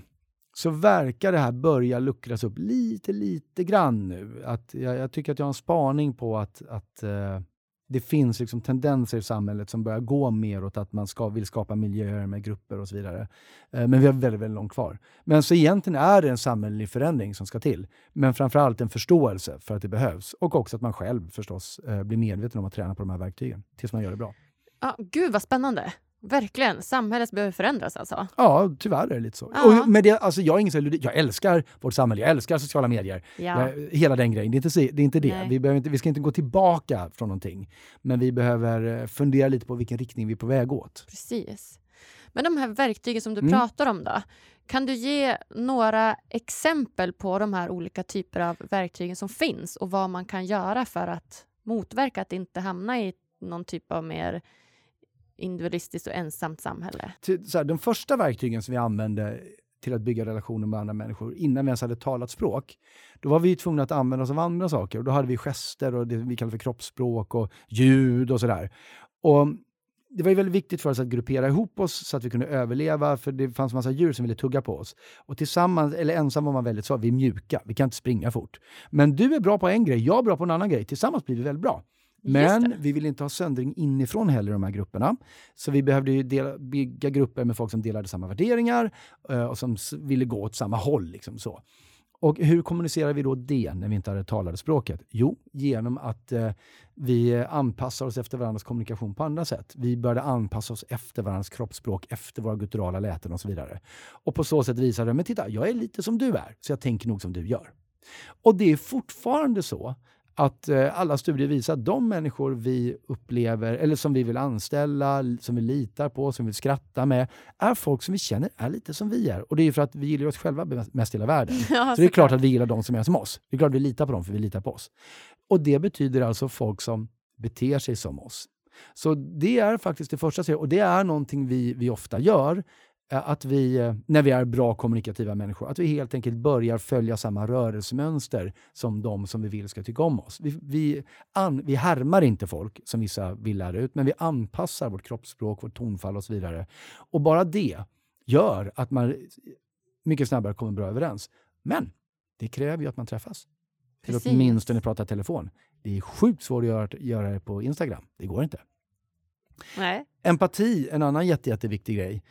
så verkar det här börja luckras upp lite, lite grann nu. Att jag, jag tycker att jag har en spaning på att, att uh, det finns liksom tendenser i samhället som börjar gå mer åt att man ska, vill skapa miljöer med grupper och så vidare. Eh, men vi har väldigt, väldigt långt kvar. Men så egentligen är det en samhällelig förändring som ska till. Men framförallt en förståelse för att det behövs. Och också att man själv förstås eh, blir medveten om att träna på de här verktygen tills man gör det bra. Ja, gud vad spännande! Verkligen. Samhället behöver förändras alltså? Ja, tyvärr är det lite så. Ja. Och med det, alltså jag, är ingen, jag älskar vårt samhälle, jag älskar sociala medier. Ja. Jag, hela den grejen. Det är inte, det. Är inte det. Vi, behöver inte, vi ska inte gå tillbaka från någonting. Men vi behöver eh, fundera lite på vilken riktning vi är på väg åt. Precis. Men de här verktygen som du mm. pratar om då? Kan du ge några exempel på de här olika typer av verktygen som finns och vad man kan göra för att motverka att inte hamna i någon typ av mer individualistiskt och ensamt samhälle? Så här, de första verktygen som vi använde till att bygga relationer med andra människor innan vi ens hade talat språk, då var vi tvungna att använda oss av andra saker. Och då hade vi gester och det vi kallar för kroppsspråk och ljud och sådär. Och det var ju väldigt viktigt för oss att gruppera ihop oss så att vi kunde överleva, för det fanns massa djur som ville tugga på oss. Och tillsammans, eller ensam var man väldigt svag, vi är mjuka, vi kan inte springa fort. Men du är bra på en grej, jag är bra på en annan grej. Tillsammans blir vi väldigt bra. Men vi vill inte ha söndring inifrån heller i de här grupperna. Så vi behövde ju dela, bygga grupper med folk som delade samma värderingar uh, och som ville gå åt samma håll. Liksom så. Och hur kommunicerar vi då det när vi inte har det talade språket? Jo, genom att eh, vi anpassar oss efter varandras kommunikation på andra sätt. Vi började anpassa oss efter varandras kroppsspråk, efter våra gutturala läten och så vidare. Och på så sätt visade men titta, jag är lite som du är, så jag tänker nog som du gör. Och det är fortfarande så att eh, alla studier visar att de människor vi upplever, eller som vi vill anställa, som vi litar på, som vi vill skratta med, är folk som vi känner är lite som vi är. Och det är för att vi gillar oss själva mest i hela världen. (laughs) Ja, så det är klart såklart. att vi gillar de som är som oss. Det är klart att vi litar på dem, för vi litar på oss. Och det betyder alltså folk som beter sig som oss. Så det är faktiskt det första steget. Och det är någonting vi, vi ofta gör. Eh, Att vi, eh, när vi är bra kommunikativa människor, att vi helt enkelt börjar följa samma rörelsemönster som de som vi vill ska tycka om oss. Vi, vi, an, vi härmar inte folk, som vissa vill lära ut, men vi anpassar vårt kroppsspråk, vårt tonfall och så vidare. Och bara det gör att man mycket snabbare kommer bra överens. Men det kräver ju att man träffas. Eller Precis. åtminstone prata telefon. Det är sjukt svårt att göra, göra det på Instagram. Det går inte. Nej. Empati, en annan jätte, jätteviktig grej.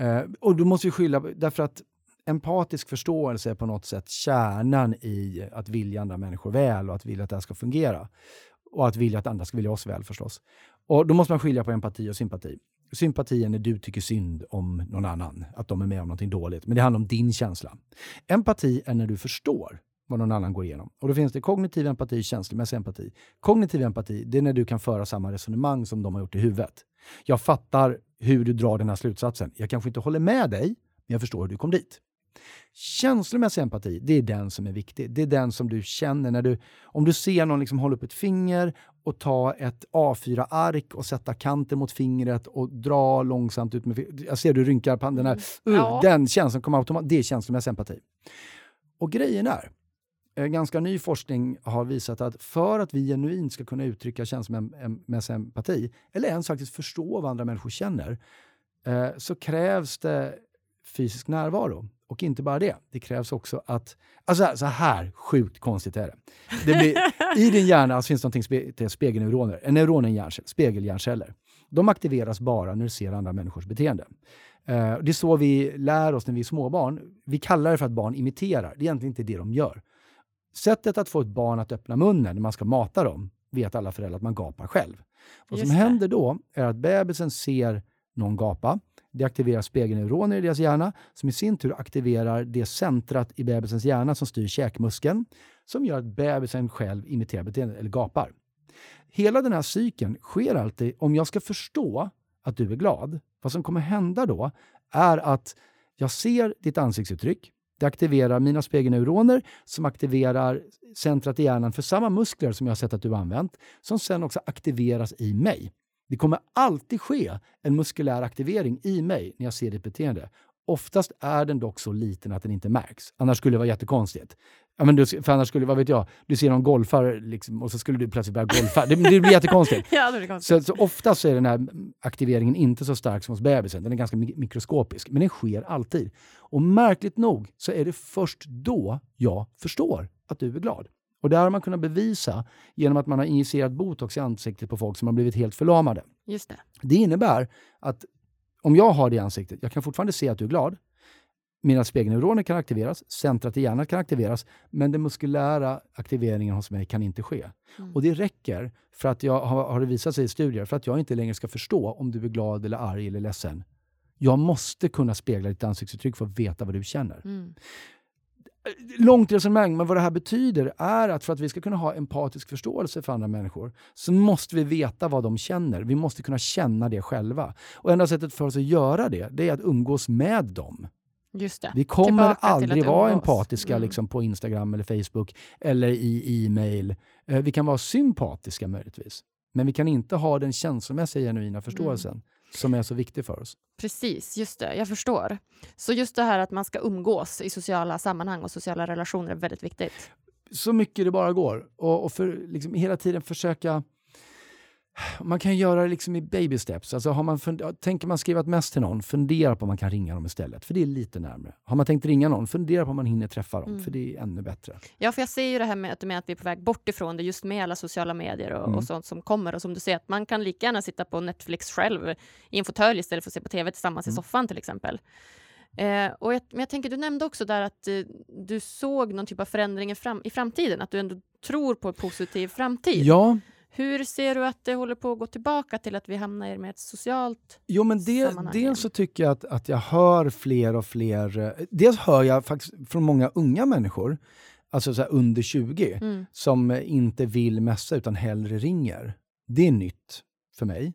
Eh, och då måste vi skylla, därför att empatisk förståelse är på något sätt kärnan i att vilja andra människor väl och att vilja att det här ska fungera. Och att vilja att andra ska vilja oss väl förstås. Och då måste man skilja på empati och sympati. Sympati är när du tycker synd om någon annan, att de är med om någonting dåligt. Men det handlar om din känsla. Empati är när du förstår vad någon annan går igenom. Och då finns det kognitiv empati, känslomässig empati. Kognitiv empati, det är när du kan föra samma resonemang som de har gjort i huvudet. Jag fattar hur du drar den här slutsatsen. Jag kanske inte håller med dig, men jag förstår hur du kom dit. Känslomässig empati, det är den som är viktig. Det är den som du känner när du, om du ser någon liksom hålla upp ett finger och ta ett A4-ark och sätta kanten mot fingret och dra långsamt ut med fingret. Jag ser du rynkar pannan här. Uh, Ja. Den känslan kommer automatiskt. Det är känslomässig empati. Och grejen är, Eh, ganska ny forskning har visat att för att vi genuint ska kunna uttrycka känslomässig empati, eller ens faktiskt förstå vad andra människor känner, eh, så krävs det fysisk närvaro. Och inte bara det, det krävs också att... Alltså så här- så här sjukt konstigt är det. det blir, I din hjärna finns något som heter spegelneuroner. En neuron är en hjärncell, spegelhjärnceller. De aktiveras bara när du ser andra människors beteende. Eh, det är så vi lär oss när vi är småbarn. Vi kallar det för att barn imiterar. Det är egentligen inte det de gör. Sättet att få ett barn att öppna munnen när man ska mata dem vet alla föräldrar att man gapar själv. Vad som händer då är att bebisen ser någon gapa. Det aktiverar spegelneuroner i deras hjärna som i sin tur aktiverar det centrat i bebisens hjärna som styr käkmuskeln som gör att bebisen själv imiterar beteendet eller gapar. Hela den här cykeln sker alltid om jag ska förstå att du är glad. Vad som kommer hända då är att jag ser ditt ansiktsuttryck. Det aktiverar mina spegelneuroner som aktiverar centrat i hjärnan för samma muskler som jag har sett att du har använt, som sen också aktiveras i mig. Det kommer alltid ske en muskulär aktivering i mig när jag ser ditt beteende. Oftast är den dock så liten att den inte märks. Annars skulle det vara jättekonstigt. Ja, men du, för annars skulle, vad vet jag, du ser någon golfare liksom, och så skulle du plötsligt börja golfa. Det, det blir jättekonstigt. (laughs) Ja, det är konstigt. Så, så oftast är den här aktiveringen inte så stark som hos bebisen. Den är ganska mik- mikroskopisk, men den sker alltid. Och märkligt nog så är det först då jag förstår att du är glad. Och det har man kunnat bevisa genom att man har injicerat botox i ansiktet på folk som har blivit helt förlamade. Just det. Det innebär att om jag har det i ansiktet, jag kan fortfarande se att du är glad. Mina spegelneuroner kan aktiveras, centrat i hjärnan kan aktiveras, men den muskulära aktiveringen hos mig kan inte ske. Mm. Och det räcker, för att jag har, det visat sig i studier, för att jag inte längre ska förstå om du är glad eller arg eller ledsen. Jag måste kunna spegla ditt ansiktsuttryck för att veta vad du känner. Mm. Långt resonemang, men vad det här betyder är att för att vi ska kunna ha empatisk förståelse för andra människor så måste vi veta vad de känner. Vi måste kunna känna det själva. Och enda sättet för oss att göra det, det är att umgås med dem. Vi kommer Tillbaka till aldrig att vara empatiska Mm. liksom, på Instagram eller Facebook eller i e-mail. Eh, vi kan vara sympatiska möjligtvis. Men vi kan inte ha den känslomässiga genuina förståelsen Mm. Som är så viktig för oss. Precis, just det. Jag förstår. Så just det här att man ska umgås i sociala sammanhang och sociala relationer är väldigt viktigt. så mycket det bara går. Och, och för, liksom, hela tiden försöka... Man kan göra det liksom i baby steps. Alltså har man tänker man skriva ett mess till någon, fundera på om man kan ringa dem istället. För det är lite närmare. Har man tänkt ringa någon, fundera på om man hinner träffa dem. Mm. För det är ännu bättre. Ja, för jag ser ju det här med att menar att vi är på väg bort ifrån det just med alla sociala medier och, Mm. och sånt som kommer. Och som du säger, att man kan lika gärna sitta på Netflix själv i en fåtölj istället för att se på tv tillsammans i Mm. soffan till exempel. Eh, och jag, men jag tänker, du nämnde också där att eh, du såg någon typ av förändring i, fram, i framtiden, att du ändå tror på en positiv framtid. Ja, Hur ser du att det håller på att gå tillbaka till att vi hamnar i ett socialt... Jo, men det, dels så tycker jag att, att jag hör fler och fler... eh, Dels hör jag faktiskt från många unga människor alltså så under 20, Mm. som inte vill messa utan hellre ringer. Det är nytt för mig.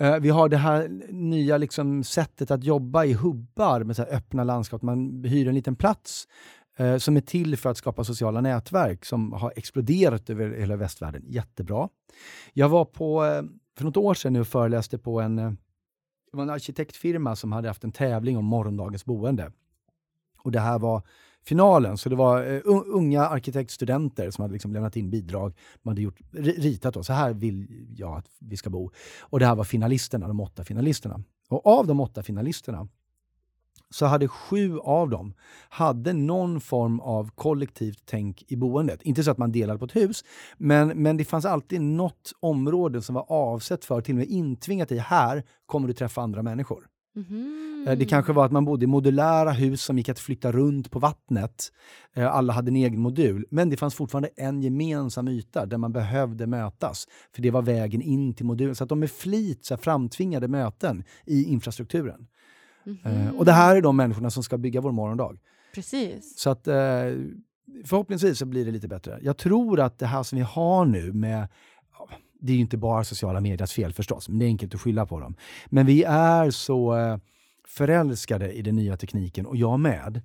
Eh, vi har det här nya liksom sättet att jobba i hubbar med så öppna landskap. Man hyr en liten plats eh, som är till för att skapa sociala nätverk som har exploderat över hela västvärlden. Jättebra. Jag var på, eh, för något år sedan nu och föreläste på en, eh, det var en arkitektfirma som hade haft en tävling om morgondagens boende. Och det här var finalen, så det var eh, unga arkitektstudenter som hade liksom lämnat in bidrag. De hade gjort, ritat då, så här vill jag att vi ska bo. Och det här var finalisterna, de åtta finalisterna. Och av de åtta finalisterna så hade sju av dem hade någon form av kollektivt tänk i boendet. Inte så att man delade på ett hus, men, men det fanns alltid något område som var avsett för, till och med intvingat i, här kommer du träffa andra människor. Eh, Det kanske var att man bodde i modulära hus som gick att flytta runt på vattnet. Eh, Alla hade en egen modul, men det fanns fortfarande en gemensam yta där man behövde mötas. För det var vägen in till modulen. Så att de med flit så här, framtvingade möten i infrastrukturen. Eh, Och det här är de människorna som ska bygga vår morgondag. Precis. Så att eh, förhoppningsvis så blir det lite bättre. Jag tror att det här som vi har nu med det är ju inte bara sociala mediers fel förstås, men det är enkelt att skylla på dem. Men vi är så eh, förälskade i den nya tekniken, och jag med,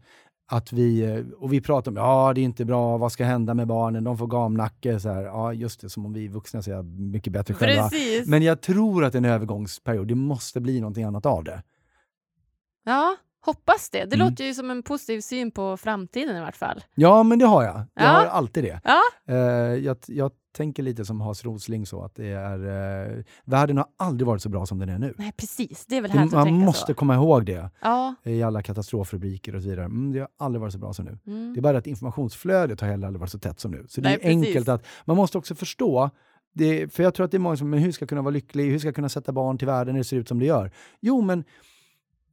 att vi, eh, och vi pratar om ja det är inte bra, vad ska hända med barnen, de får gamnacke. Så här, ja, just det, som om vi vuxna säger mycket bättre själva. Precis. Men jag tror att det är en övergångsperiod, det måste bli någonting annat av det. Ja, hoppas det. Det Mm. låter ju som en positiv syn på framtiden i vart fall. Ja, men det har jag. Jag Ja. har alltid det. Ja. Eh, jag, jag tänker lite som Hans Rosling så att det är, eh, världen har aldrig varit så bra som den är nu. Nej, precis. Det är väl Det, härligt man måste så. komma ihåg det Ja. i alla katastrofrubriker och så vidare. Mm, det har aldrig varit så bra som nu. Mm. Det är bara att informationsflödet har heller aldrig varit så tätt som nu. Så det Nej, är precis. enkelt att, man måste också förstå, det, för jag tror att det är många som, men hur ska jag kunna vara lycklig, hur ska jag kunna sätta barn till världen när det ser ut som det gör? Jo, men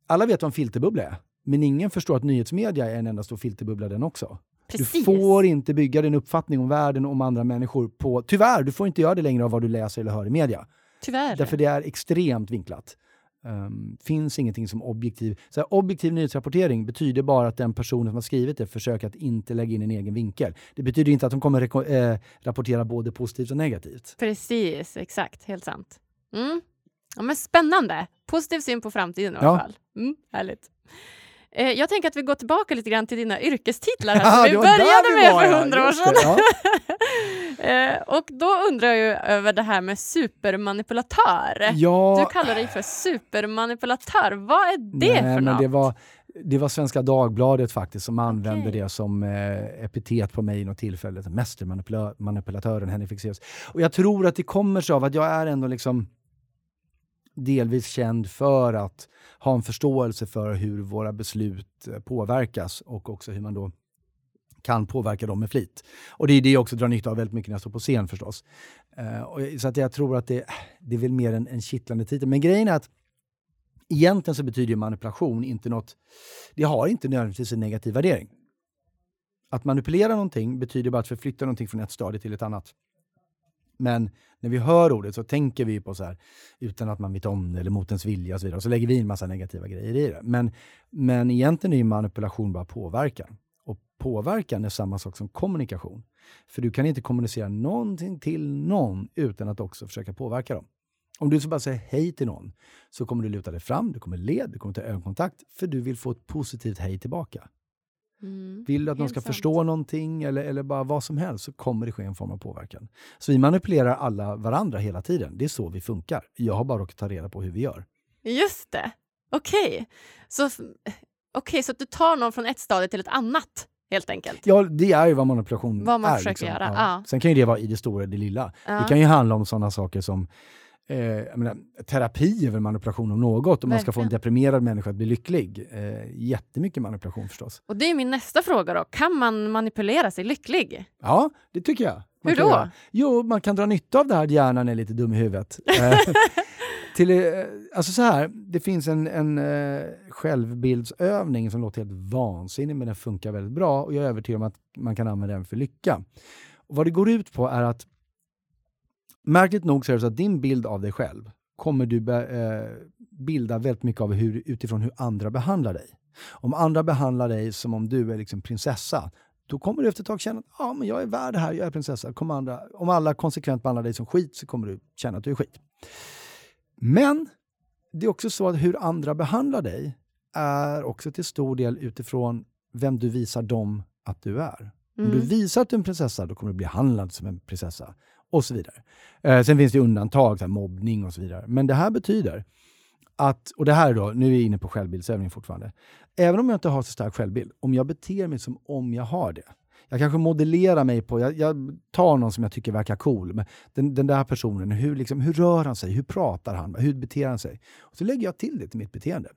alla vet vad en filterbubbla är. Men ingen förstår att nyhetsmedia är en enda stor filterbubbla den också. Precis. Du får inte bygga din uppfattning om världen och om andra människor på... Tyvärr, du får inte göra det längre av vad du läser eller hör i media. Tyvärr. Därför det är extremt vinklat. Um, finns ingenting som objektiv... Så här, objektiv nyhetsrapportering betyder bara att den personen som har skrivit det försöker att inte lägga in en egen vinkel. Det betyder inte att de kommer eh, rapportera både positivt och negativt. Precis, exakt. Helt sant. Mm. Ja, men spännande. Positiv syn på framtiden i alla Ja. fall. Mm, härligt. Eh, jag tänker att vi går tillbaka lite grann till dina yrkestitlar här, Ja, som vi började vi med var, för ja. hundra år Just sedan. det, (laughs) eh, och då undrar jag ju över det här med supermanipulatör. Ja, Du kallar dig för supermanipulatör. Vad är det nej, för men något? det var, det var Svenska Dagbladet faktiskt som använde Okej. det som eh, epitet på mig i något tillfälle. Mästermanipulatören Henrik Fexeus. Och jag tror att det kommer sig av att jag är ändå liksom delvis känd för att ha en förståelse för hur våra beslut eh, påverkas och också hur man då kan påverka dem med flit. Och det är det jag också drar nytta av väldigt mycket när jag står på scen förstås. Eh, jag- så att jag tror att det, det är väl mer en, en kittlande titel. Men grejen är att egentligen så betyder manipulation inte något, det har inte nödvändigtvis en negativ värdering. Att manipulera någonting betyder bara att förflytta någonting från ett stadie till ett annat. Men när vi hör ordet så tänker vi på så här, utan att man vet om det eller mot ens vilja och så vidare. Och så lägger vi in massa negativa grejer i det. Men, men egentligen är ju manipulation bara påverkan. Och påverkan är samma sak som kommunikation. För du kan inte kommunicera någonting till någon utan att också försöka påverka dem. Om du så bara säger hej till någon så kommer du luta dig fram, du kommer le, du kommer ta ögonkontakt för du vill få ett positivt hej tillbaka. Mm. Vill du att någon ska sant. förstå någonting eller, eller bara vad som helst så kommer det ske en form av påverkan. Så vi manipulerar alla varandra hela tiden. Det är så vi funkar. Jag har bara råkat ta reda på hur vi gör. Just det. Okej. Så, okej, så att du tar någon från ett stadie till ett annat, helt enkelt? Ja, det är ju vad manipulation Vad man är. försöker liksom. göra, ja. Sen kan ju det vara i det stora och det lilla. Ja. Det kan ju handla om sådana saker som Eh, menar, terapi är väl manipulation om något, om man ska få en deprimerad människa att bli lycklig. Eh, jättemycket manipulation förstås. Och det är min nästa fråga då. Kan man manipulera sig lycklig? Ja, det tycker jag. Man Hur då? göra. Jo, man kan dra nytta av det här att hjärnan är lite dum i huvudet. Eh, (laughs) till, eh, alltså så här, det finns en, en eh, självbildsövning som låter helt vansinnig men den funkar väldigt bra och jag är övertygad om att man kan använda den för lycka. Och vad det går ut på är att märkligt nog så är det så att din bild av dig själv kommer du be, eh, bilda väldigt mycket av hur, utifrån hur andra behandlar dig. Om andra behandlar dig som om du är liksom prinsessa, då kommer du efter ett tag känna att ja, men jag är värd det här, jag är prinsessa. Kommer andra, om alla konsekvent behandlar dig som skit så kommer du känna att du är skit. Men det är också så att hur andra behandlar dig är också till stor del utifrån vem du visar dem att du är. Mm. Om du mm. visar att du är en prinsessa, då kommer du bli behandlad som en prinsessa. Och så vidare. Eh, sen finns det undantag, så här, mobbning och så vidare. Men det här betyder att, och det här då, nu är jag inne på självbildsövning fortfarande. Även om jag inte har så stark självbild, om jag beter mig som om jag har det. Jag kanske modellerar mig på, jag, jag tar någon som jag tycker verkar cool, men den, den där personen, hur, liksom, hur rör han sig? Hur pratar han? Hur beter han sig? Och så lägger jag till det till mitt beteende.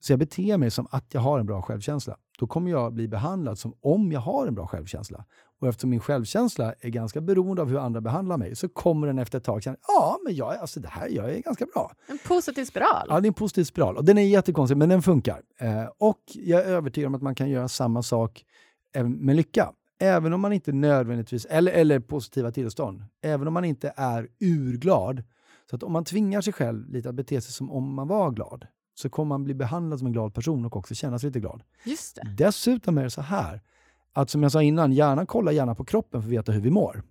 Så jag beter mig som att jag har en bra självkänsla. Då kommer jag bli behandlad som om jag har en bra självkänsla. Och eftersom min självkänsla är ganska beroende av hur andra behandlar mig så kommer den efter ett tag känna ja, men jag, alltså det här, jag är ganska bra. En positiv spiral. Ja, det är en positiv spiral. Och den är jättekonstig, men den funkar. Eh, och jag är övertygad om att man kan göra samma sak med lycka. Även om man inte nödvändigtvis, eller, eller positiva tillstånd, även om man inte är urglad. Så att om man tvingar sig själv lite att bete sig som om man var glad, så kommer man bli behandlad som en glad person och också känna sig lite glad. Just det. Dessutom är det så här, att som jag sa innan, gärna kolla gärna på kroppen för att veta hur vi mår.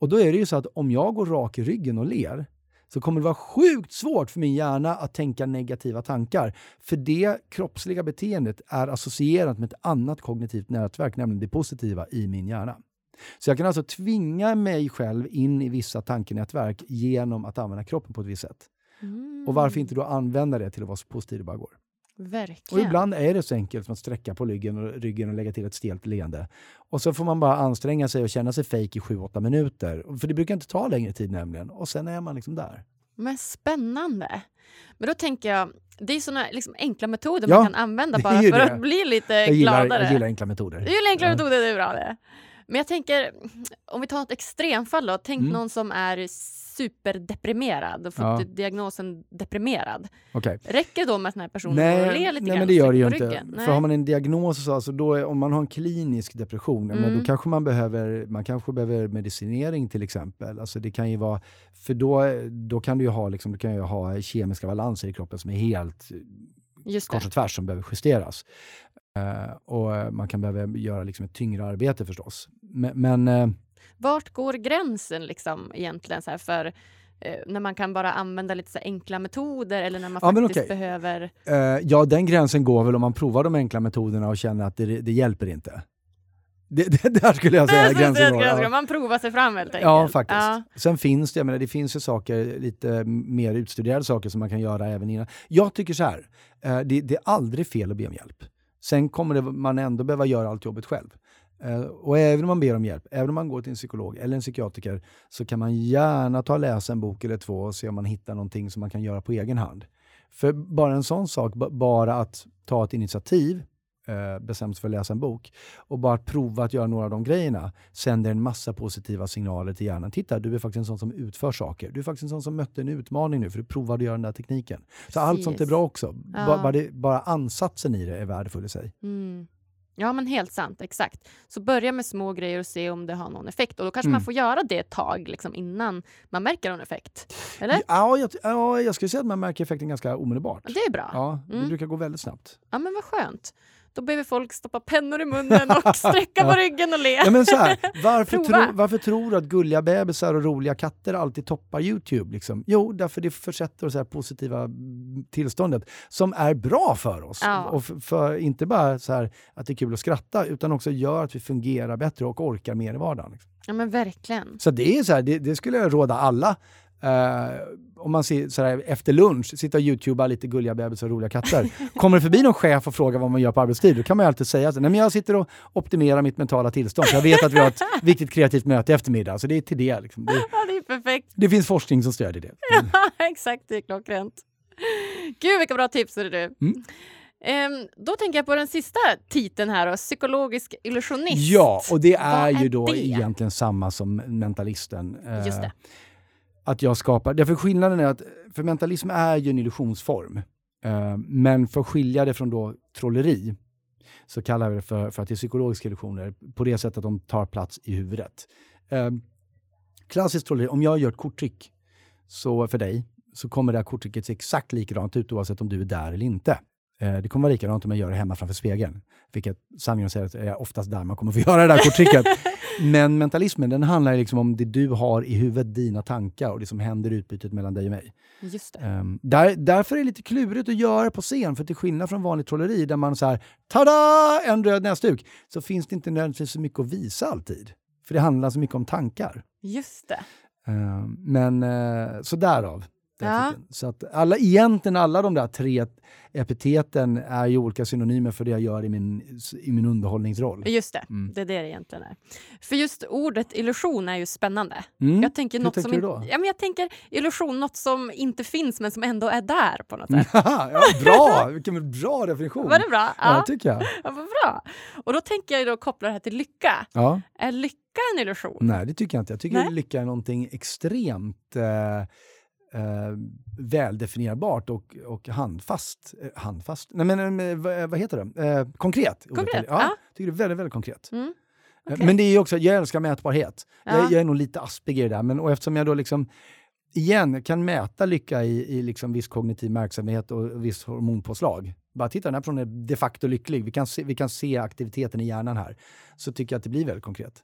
Och då är det ju så att om jag går rak i ryggen och ler, så kommer det vara sjukt svårt för min hjärna att tänka negativa tankar. För det kroppsliga beteendet är associerat med ett annat kognitivt nätverk, nämligen det positiva i min hjärna. Så jag kan alltså tvinga mig själv in i vissa tankenätverk genom att använda kroppen på ett visst sätt. Mm. Och varför inte då använda det till att vara så positiv det bara går? Verkligen. Och ibland är det så enkelt som att sträcka på ryggen och, ryggen och lägga till ett stelt leende. Och så får man bara anstränga sig och känna sig fejk i 7-8 minuter. För det brukar inte ta längre tid nämligen. Och sen är man liksom där. Men spännande. Men då tänker jag, det är såna liksom enkla metoder ja, man kan använda bara för det. att bli lite jag gillar, gladare. Jag gillar enkla metoder. Du gillar enkla ja. metoder, det är bra det. Men jag tänker, om vi tar ett extremfall då. Tänk mm. någon som är superdeprimerad och fått ja. diagnosen deprimerad. Okay. Räcker det då med att den här personen nej, le lite nej, men det gör det ju inte. Nej. För har man en diagnos, alltså då är, om man har en klinisk depression, mm. men då kanske man behöver, man kanske behöver medicinering till exempel. Alltså det kan ju vara, för då, då kan du ju ha, liksom, du kan ju ha kemiska balanser i kroppen som är helt kors och tvärs som behöver justeras. Uh, och man kan behöva göra liksom ett tyngre arbete förstås. Men, men uh, vart går gränsen liksom egentligen så för eh, när man kan bara använda lite så enkla metoder eller när man ja, faktiskt okay. behöver... Ja, den gränsen går väl om man provar de enkla metoderna och känner att det, det hjälper inte. Det, det, (laughs) där skulle jag säga gränsen går. Ja. Man provar sig fram helt enkelt. Ja, faktiskt. Ja. Sen finns det, jag menar, det finns ju saker, lite mer utstuderade saker som man kan göra även innan. Jag tycker så här, det, det, är aldrig fel att be om hjälp. Sen kommer det, man ändå behöva göra allt jobbet själv. Eh, och även om man ber om hjälp, även om man går till en psykolog eller en psykiatriker, så kan man gärna ta och läsa en bok eller två och se om man hittar någonting som man kan göra på egen hand. För bara en sån sak, bara att ta ett initiativ, eh, bestämt för att läsa en bok, och bara prova att göra några av de grejerna, sänder en massa positiva signaler till hjärnan. Titta, du är faktiskt en sån som utför saker. Du är faktiskt en sån som mötte en utmaning nu, för du provade att göra den där tekniken. Så Precis. allt sånt är bra också. Ja. Bara, bara, det, bara, ansatsen i det är värdefull i sig. Mm. Ja, men helt sant. Exakt. Så börja med små grejer och se om det har någon effekt. Och då kanske mm. man får göra det ett tag liksom, innan man märker någon effekt. Eller? Ja, jag, ja, jag skulle säga att man märker effekten ganska omedelbart. Det är bra. Ja, det mm. brukar gå väldigt snabbt. Ja, men vad skönt. Då behöver folk stoppa pennor i munnen och (laughs) sträcka på ryggen och le. Ja, men så här, varför, tro, varför tror du att gulliga bebisar och roliga katter alltid toppar Youtube? Liksom? Jo, därför det försätter oss i det positiva tillståndet som är bra för oss. Ja. Och för, för, inte bara så här att det är kul att skratta, utan också gör att vi fungerar bättre och orkar mer i vardagen. Liksom. Ja men verkligen. Så det är så här, det, det, skulle jag råda alla om man ser sådär, efter lunch, sitta och youtuba lite gulliga bebisar och roliga katter. (laughs) Kommer det förbi någon chef och frågar vad man gör på arbetstid, då kan man ju alltid säga att jag sitter och optimerar mitt mentala tillstånd. Jag vet att vi har ett (laughs) viktigt kreativt möte i eftermiddag. Så det är till det. Liksom. Det, ja, det är perfekt. Det finns forskning som stödjer det. (laughs) Ja, exakt. Det är klockrent. Gud, vilka bra tips, är du. Mm. Um, då tänker jag på den sista titeln här, då, psykologisk illusionist. Ja, och det är, är ju då det? egentligen samma som mentalisten. Just det. Att jag skapar... Därför skillnaden är att, för mentalism är ju en illusionsform. Eh, men för att skilja det från då trolleri så kallar vi det för, för att det är psykologiska illusioner på det sättet att de tar plats i huvudet. Eh, klassiskt trolleri, om jag gör ett korttrick så för dig så kommer det här korttricket se exakt likadant ut oavsett om du är där eller inte. Eh, det kommer vara likadant om jag gör det hemma framför spegeln. Vilket sanningen säger att det är oftast där man kommer få (laughs) göra det där korttricket. Men mentalismen den handlar liksom om det du har i huvudet, dina tankar och det som händer i utbytet mellan dig och mig. Just. Um, där, därför är det lite klurigt att göra på scen, för till skillnad från vanligt trolleri där man så här, tada, en röd näsduk, så finns det inte nödvändigtvis så mycket att visa alltid. För det handlar så mycket om tankar. Just det. Um, men uh, så därav. Ja. Så att alla, egentligen alla de där tre epiteten är ju olika synonymer för det jag gör i min, i min underhållningsroll. Just det, Mm. det är det det egentligen är. För just ordet illusion är ju spännande. Mm. Jag tänker Hur något tänker som du då? Ja, men jag tänker illusion, något som inte finns men som ändå är där på något (laughs) sätt. ja, bra! Vilken bra definition. Var det bra? Ja, Ja, tycker jag. ja, vad bra. Och då tänker jag då koppla det här till lycka. Ja. Är lycka en illusion? Nej, det tycker jag inte. Jag tycker lycka är någonting extremt eh, eh, väldefinierbart och, och handfast. Eh, handfast? Nej, men eh, vad, vad heter det? Eh, konkret. Konkret, Ja, ja. tycker det är väldigt, väldigt konkret. Mm, Eh, okej. Men det är också, jag älskar mätbarhet. Ja. Jag, jag är nog lite Asperger där, men och eftersom jag då liksom igen kan mäta lycka i, i liksom viss kognitiv verksamhet och viss hormonpåslag. Bara titta, den här personen är de facto lycklig. Vi kan, se, vi kan se aktiviteten i hjärnan här. Så tycker jag att det blir väldigt konkret.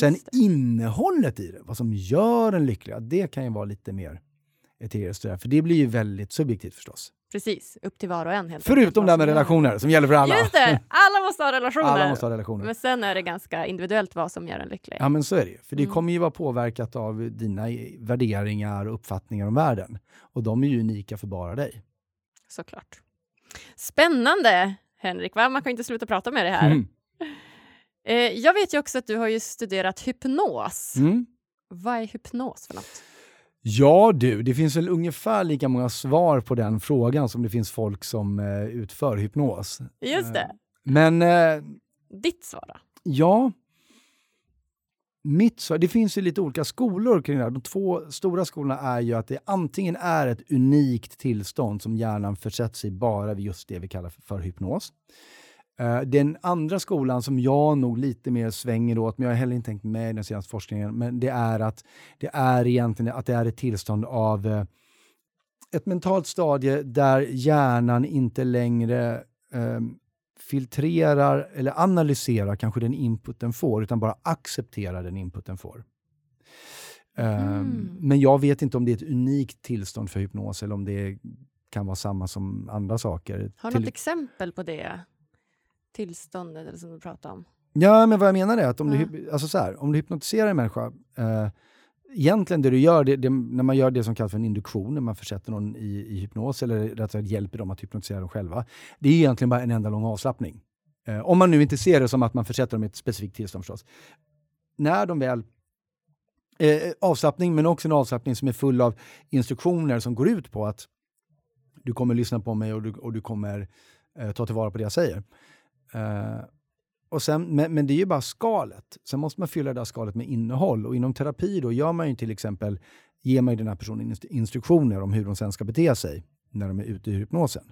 Sen det. innehållet i det, vad som gör en lycklig, det kan ju vara lite mer eteriskt. där, För det blir ju väldigt subjektivt förstås. Precis, upp till var och en helt Förutom det här med relationer som gäller för alla. Just det, alla måste ha relationer. Alla måste ha relationer. Men sen är det ganska individuellt vad som gör en lycklig. Ja men så är det ju. För det Mm. kommer ju vara påverkat av dina värderingar och uppfattningar om världen. Och de är ju unika för bara dig. Såklart. Spännande, Henrik. Va? Man kan ju inte sluta prata med det här. Mm. Eh, jag vet ju också att du har ju studerat hypnos. Mm. Vad är hypnos för något? Ja du, det finns väl ungefär lika många svar på den frågan som det finns folk som eh, utför hypnos. Just det, Men eh, ditt svar då? ja, mitt svar, det finns ju lite olika skolor kring det här. De två stora skolorna är ju att det antingen är ett unikt tillstånd som hjärnan försätts i bara vid just det vi kallar för, för hypnos. Eh, Den andra skolan som jag nog lite mer svänger åt, men jag har heller inte tänkt med i den senaste forskningen, men det är att det är egentligen att det är ett tillstånd av eh, ett mentalt stadie där hjärnan inte längre eh, filtrerar eller analyserar kanske den input den får, utan bara accepterar den input den får. Eh, Mm. Men jag vet inte om det är ett unikt tillstånd för hypnos eller om det kan vara samma som andra saker. Har du Till- något exempel på det tillståndet eller som du pratar om? Ja, men vad jag menar är att om, Ja. du, alltså så här, om du hypnotiserar en människa, eh, egentligen det du gör, det, det, när man gör det som kallas för en induktion, när man försätter någon i, i hypnos, eller rätt sagt hjälper dem att hypnotisera dem själva, det är egentligen bara en enda lång avslappning. Eh, om man nu inte ser det som att man försätter dem i ett specifikt tillstånd förstås. När de väl eh, avslappning, men också en avslappning som är full av instruktioner som går ut på att du kommer lyssna på mig och du, och du kommer eh, ta tillvara på det jag säger. Eh, och sen, men, men det är ju bara skalet. Sen måste man fylla det där skalet med innehåll. Och inom terapi då gör man ju till exempel, ger man ju den här personen inst- instruktioner om hur de sen ska bete sig när de är ute i hypnosen.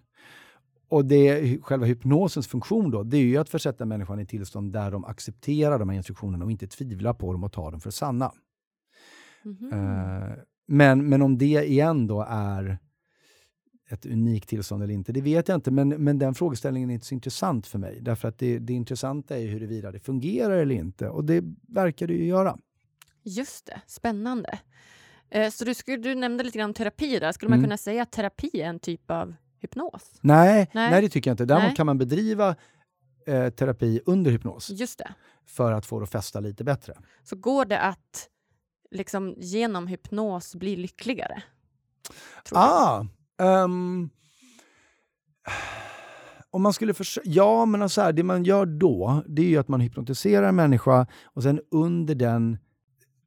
Och det, själva hypnosens funktion då, det är ju att försätta människan i tillstånd där de accepterar de här instruktionerna och inte tvivlar på dem och tar dem för sanna. Mhm. Eh, men, men om det igen då är ett unikt tillstånd eller inte, det vet jag inte. Men, men den frågeställningen är inte så intressant för mig. Därför att det, det intressanta är huruvida det fungerar eller inte. Och det verkar det ju göra. Just det, spännande. Eh, så du, skulle, du nämnde lite grann om terapi där. Skulle man Mm. kunna säga att terapi är en typ av hypnos? Nej, Nej. nej. det tycker jag inte. Däremot Nej. kan man bedriva eh, terapi under hypnos Just det. för att få det att fästa lite bättre. Så går det att liksom, genom hypnos bli lyckligare? Ah! Um, om man skulle försöka... Ja, men alltså så här, det man gör då, det är ju att man hypnotiserar en människa och sen under den,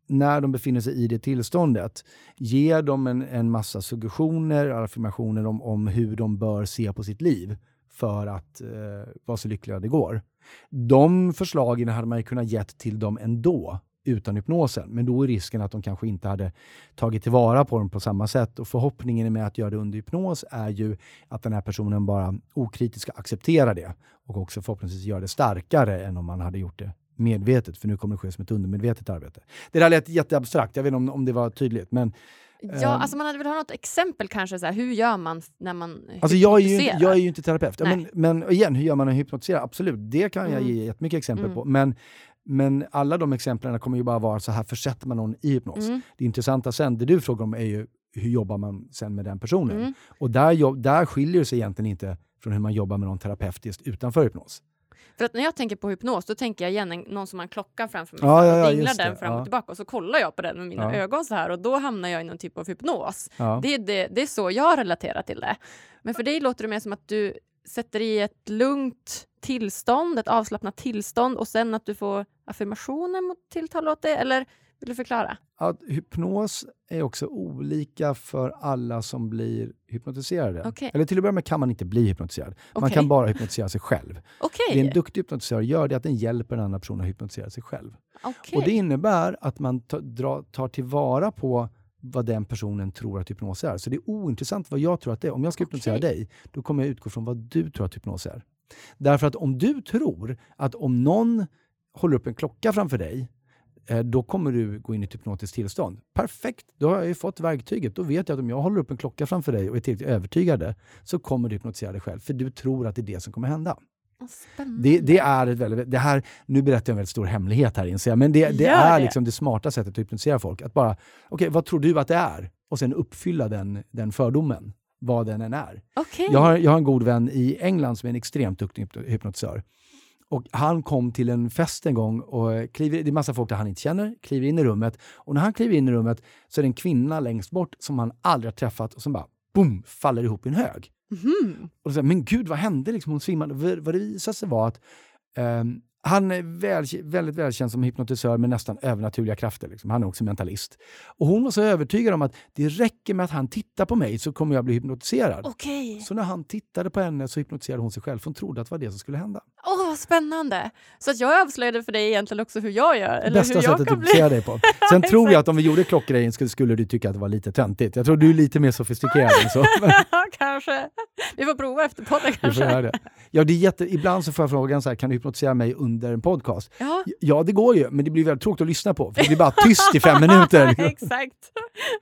när de befinner sig i det tillståndet, ger dem en, en massa suggestioner, affirmationer om, om hur de bör se på sitt liv för att eh, vara så lyckliga det går. De förslagen hade man ju kunnat gett till dem ändå, utan hypnosen. Men då är risken att de kanske inte hade tagit tillvara på dem på samma sätt. Och förhoppningen med att göra det under hypnos är ju att den här personen bara okritiskt ska acceptera det och också förhoppningsvis göra det starkare än om man hade gjort det medvetet, för nu kommer det ske som ett undermedvetet arbete. Det där lät jätteabstrakt, jag vet inte om, om det var tydligt, men Ja, Ehm. alltså man hade väl ha något exempel kanske, så här, hur gör man när man Alltså jag är, ju, hypnotiserar? jag är ju inte terapeut. Ja. Men, men igen, hur gör man en hypnotiserare? Absolut, det kan jag Mm. ge jättemycket exempel Mm. på. Men, men alla de exemplen kommer ju bara vara så här försätter man någon i hypnos. Mm. Det intressanta sen, det du frågar om är ju hur jobbar man sen med den personen? Mm. Och där, där skiljer det sig egentligen inte från hur man jobbar med någon terapeutiskt utanför hypnos. För att när jag tänker på hypnos, då tänker jag igen en, någon som har en klocka framför mig. Ja, ja, ja, dinglar den fram och ja. tillbaka och så kollar jag på den med mina Ja. ögon så här och då hamnar jag i någon typ av hypnos. Det, är det, det är så jag relaterar till det. Men för dig låter det mer som att du sätter i ett lugnt tillstånd, ett avslappnat tillstånd och sen att du får affirmationer mot tilltal åt det, eller vill du förklara? Att hypnos är också olika för alla som blir hypnotiserade. Okej. Eller till att börja med kan man inte bli hypnotiserad. Man Okej. kan bara hypnotisera sig själv. Okej. Det en duktig hypnotisör gör det att den hjälper den andra personen att hypnotisera sig själv. Och Det innebär att man tar tillvara på vad den personen tror att hypnos är. Så det är ointressant vad jag tror att det är. Om jag ska hypnotisera dig, då kommer jag utgå från vad du tror att hypnos är. Därför att om du tror att om någon håller upp en klocka framför dig, eh, då kommer du gå in i ett hypnotiskt tillstånd. Perfekt, då har jag ju fått verktyget. Då vet jag att om jag håller upp en klocka framför dig och är tillräckligt övertygad så kommer du hypnotisera dig själv. För du tror att det är det som kommer hända. Det, det är ett väldigt, det här, nu berättar jag en väldigt stor hemlighet här inser jag, men det, det är det. liksom det smarta sättet att hypnotisera folk. Att bara, okej vad tror du att det är? Och sen uppfylla den, den fördomen, vad den än är. Okej. Jag har, jag har en god vän i England som är en extremt duktig hypno- hypnotisör. Och han kom till en fest en gång och kliver, det är massa folk där han inte känner, kliver in i rummet. Och när han kliver in i rummet så är det en kvinna längst bort som han aldrig har träffat och som bara boom, faller ihop i en hög. Mhm. Och så, men gud, vad hände? Liksom, hon svimmade. Vad det visade sig var att ehm, han är väl, väldigt välkänd som hypnotisör med nästan övernaturliga krafter. Liksom. Han är också mentalist. Och hon var så övertygad om att det räcker med att han tittar på mig så kommer jag bli hypnotiserad. Okej. Så när han tittade på henne så hypnotiserade hon sig själv. Hon trodde att det var det som skulle hända. Åh, vad spännande! Så att jag avslöjade för dig egentligen också hur jag gör. Eller Bästa hur jag sättet att hypnotisera dig på. (laughs) Sen tror jag att om vi gjorde klockgrejen skulle, skulle du tycka att det var lite töntigt. Jag tror du är lite mer sofistikerad än så. (laughs) Kanske. Vi får prova efter podden kanske. Ja, det är jätte, ibland så får jag frågan så här, kan du hypnotisera mig under en podcast? Ja, Ja, det går ju, men det blir väldigt tråkigt att lyssna på. För det blir bara tyst i fem minuter. (laughs) exakt.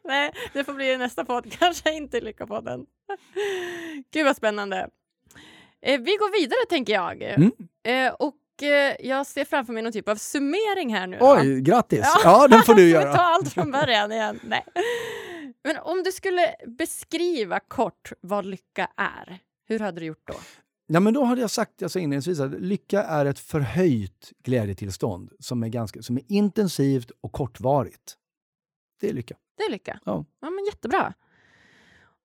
Nej, det får bli nästa podd, kanske inte Lyckopodden. Gud vad spännande. Eh, vi går vidare tänker jag. Mm. Eh, och eh, jag ser framför mig någon typ av summering här nu. då. Oj, grattis! Ja. Ja, den får du (laughs) vi ta göra. allt från början igen? Nej. Men om du skulle beskriva kort vad lycka är, hur hade du gjort då? Ja, men då hade jag sagt jag sa inledningsvis att lycka är ett förhöjt glädjetillstånd som är, ganska, som är intensivt och kortvarigt. Det är lycka. Det är lycka. Ja. ja men jättebra.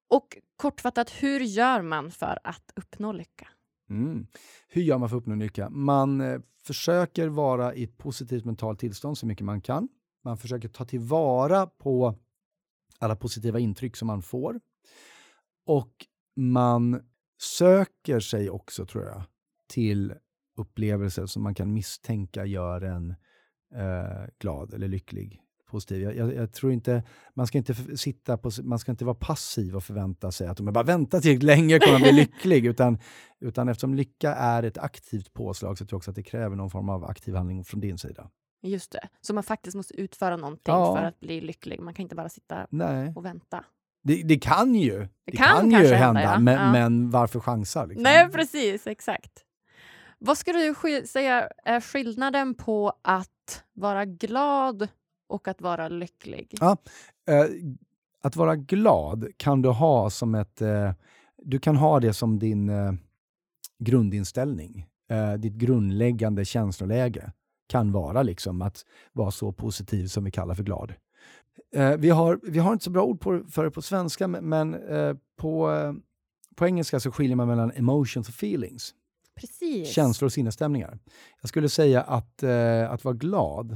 Och kortfattat, hur gör man för att uppnå lycka? Mm. Hur gör man för att uppnå lycka? Man eh, försöker vara i ett positivt mentalt tillstånd så mycket man kan. Man försöker ta tillvara på alla positiva intryck som man får. Och man söker sig också, tror jag, till upplevelser som man kan misstänka gör en eh, glad eller lycklig. Positiv. Jag, jag, jag tror inte, man ska inte sitta på, man ska inte vara passiv och förvänta sig att om jag bara väntar tillräckligt länge kommer jag bli (laughs) lycklig. Utan, utan eftersom lycka är ett aktivt påslag så tror jag också att det kräver någon form av aktiv handling från din sida. Just det. Så man faktiskt måste utföra någonting Ja. för att bli lycklig. Man kan inte bara sitta Nej, och vänta. Det, det kan ju. Det, kan ju hända, hända, ja. men, Ja. men varför chansa? Liksom? Nej, precis. Exakt. Vad skulle du säga är skillnaden på att vara glad och att vara lycklig? Ja. Eh, att vara glad kan du ha som ett... Eh, du kan ha det som din eh, grundinställning. Eh, ditt grundläggande känsloläge kan vara liksom att vara så positiv som vi kallar för glad. Eh, vi, har, vi har inte så bra ord på, för det på svenska, men, men eh, på, eh, på engelska så skiljer man mellan emotions och feelings. Precis. Känslor och sinnesstämningar. Jag skulle säga att, eh, att vara glad,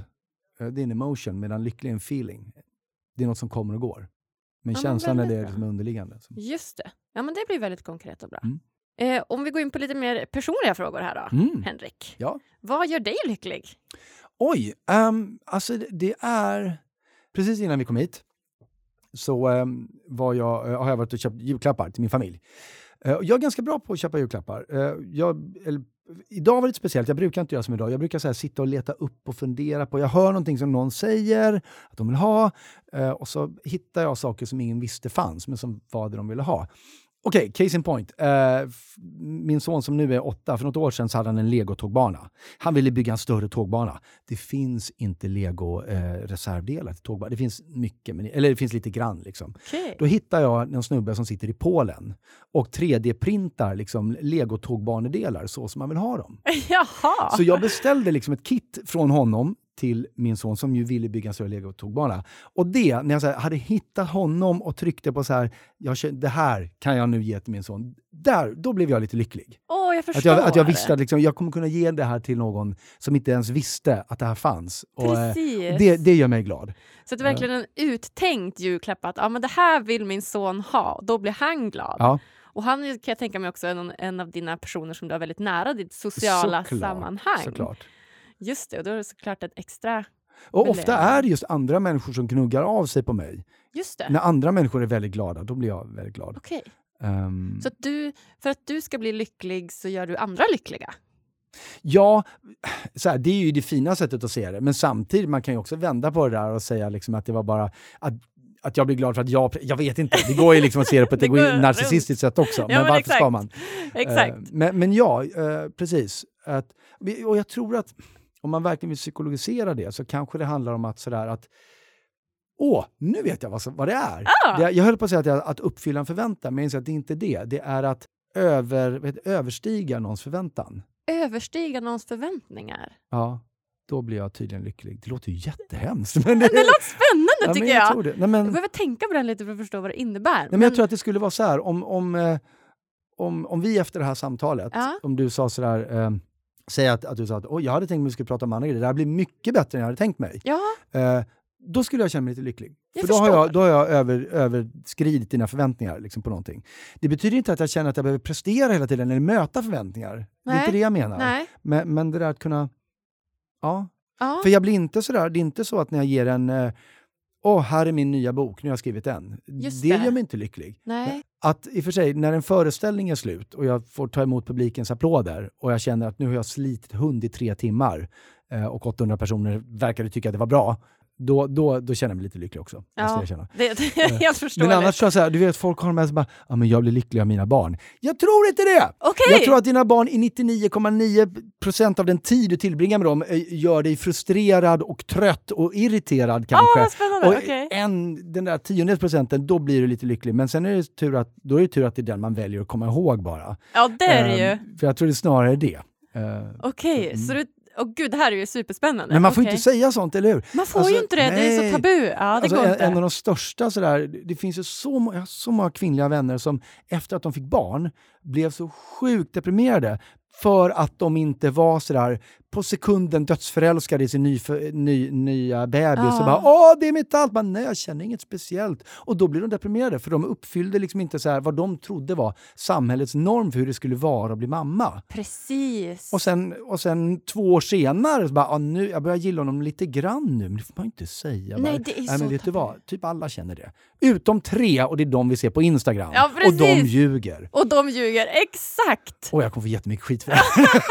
eh, det är en emotion, medan lycklig är en feeling. Det är något som kommer och går. Men men känslan är väldigt det som är underliggande. Just det. Ja, men det blir väldigt konkret och bra. Mm. Eh, om vi går in på lite mer personliga frågor här då, Mm. Henrik. Ja. Vad gör dig lycklig? Oj, um, alltså det är... Precis innan vi kom hit så eh, var jag, eh, har jag varit och köpt julklappar till min familj. Eh, jag är ganska bra på att köpa julklappar. Eh, jag, eller Idag var det lite speciellt, jag brukar inte göra som idag. Jag brukar så här, sitta och leta upp och fundera på, jag hör någonting som någon säger att de vill ha eh, och så hittar jag saker som ingen visste fanns, men som var det de ville ha. Okej, okay, case in point. Uh, min son som nu är åtta, för något år sedan så hade han en legotågbana. Han ville bygga en större tågbana. Det finns inte lego-reservdelar uh, till tågbana. Det finns mycket, men, eller det finns lite grann. Liksom. Okay. Då hittar jag en snubbe som sitter i Polen och 3D-printar liksom, legotågbanedelar så som man vill ha dem. (laughs) Jaha. Så jag beställde liksom ett kit från honom till min son som ju ville bygga en större legotågbana. Och det, när jag så här, hade hittat honom och tryckte på så här, jag, det här kan jag nu ge till min son. Där, då blev jag lite lycklig. Oh, jag att, jag, att jag visste att liksom, jag kommer kunna ge det här till någon som inte ens visste att det här fanns. Och, eh, det, det gör mig glad. Så det är verkligen en uttänkt julklapp att ja, men det här vill min son ha, då blir han glad. Ja. Och han kan jag tänka mig också en, en av dina personer som du har väldigt nära ditt sociala såklart, sammanhang. Såklart. Just det, och då är det såklart ett extra... Och ofta är det just andra människor som gnuggar av sig på mig. Just det. När andra människor är väldigt glada, då blir jag väldigt glad. Okej. Um, så att du, för att du ska bli lycklig så gör du andra lyckliga? Ja, så här, det är ju det fina sättet att se det. Men samtidigt, man kan ju också vända på det där och säga liksom att det var bara att att jag blir glad för att jag... Jag vet inte, det går ju liksom att se det på ett (laughs) det narcissistiskt sätt också. Ja, men, men varför exakt. ska man? Exakt. Uh, men, men ja, uh, precis. Att, och jag tror att om man verkligen vill psykologisera det så kanske det handlar om att sådär att Åh, nu vet jag vad, vad det är. Ah. Det, jag höll på att säga att, jag, att uppfylla en förväntan, men jag inser att det är inte det. Det är att över, vet, överstiga någons förväntan. Överstiga någons förväntningar? Ja, då blir jag tydligen lycklig. Det låter ju jättehemskt. Men det, det låter spännande ja, tycker jag. jag. Det. Nej, men, jag behöver tänka på den lite för att förstå vad det innebär. Nej, men jag tror att det skulle vara så här, om, om, eh, om, om vi efter det här samtalet, Ja. om du sa sådär, eh, säg att, att du sa att jag hade tänkt mig att vi skulle prata om andra grejer, det här blir mycket bättre än jag hade tänkt mig. Ja, Eh, då skulle jag känna mig lite lycklig. Jag För då har jag, då har jag över, överskridit dina förväntningar liksom, på någonting. Det betyder inte att jag känner att jag behöver prestera hela tiden eller möta förväntningar. Det är Nej. inte det jag menar. nej. Men, men det där att kunna... Ja. Ja. För jag blir inte sådär, det är inte så att när jag ger en... eh, Åh, här är min nya bok, nu har jag skrivit den. Just det det. gör mig inte lycklig. nej. Att i och för sig, när en föreställning är slut och jag får ta emot publikens applåder och jag känner att nu har jag slitit hund i tre timmar eh, och 800 personer verkade tycka att det var bra, då, då, då känner jag mig lite lycklig också. måste Ja. jag känna. Det, (laughs) (laughs) det är helt förståeligt. Men annars tror jag så här, du vet folk har här som bara, ja men jag blir lycklig av mina barn. Jag tror inte det! Okej! Jag tror att dina barn i 99,9% av den tid du tillbringar med dem eh, gör dig frustrerad och trött och irriterad Ah, kanske. vad spännande! och Okej. en, den där tiondels procenten, då blir du lite lycklig. Men sen är det tur att, då är det tur att det är den man väljer att komma ihåg bara. Ja, det är det ju. Ehm, För jag tror det snarare är det. Eh, Okej, mm. så du... Åh gud, det här är ju superspännande. men man får Okej. inte säga sånt, eller hur? Man får Alltså, ju inte det, det är nej. så tabu. Ja, det Alltså, går en, inte. en av de största sådär, det finns ju så, jag har så många kvinnliga vänner som efter att de fick barn blev så sjukt deprimerade för att de inte var sådär på sekunden dödsförälskade i sin nyfö- ny, nya bebis Ja. och bara “Åh, det är mitt allt!” men, Nej, jag känner inget speciellt. Och då blir de deprimerade för de uppfyllde liksom inte så här vad de trodde var samhällets norm för hur det skulle vara att bli mamma. Precis. Och sen, och sen två år senare, så bara, ah, nu, jag börjar gilla honom lite grann nu, men det får man inte säga. Nej, det är Nej, men vet du vad? Typ alla känner det. Utom tre, och det är de vi ser på Instagram. Ja, och de ljuger. Och de ljuger, exakt! Och jag kommer få jättemycket skit för (laughs) det.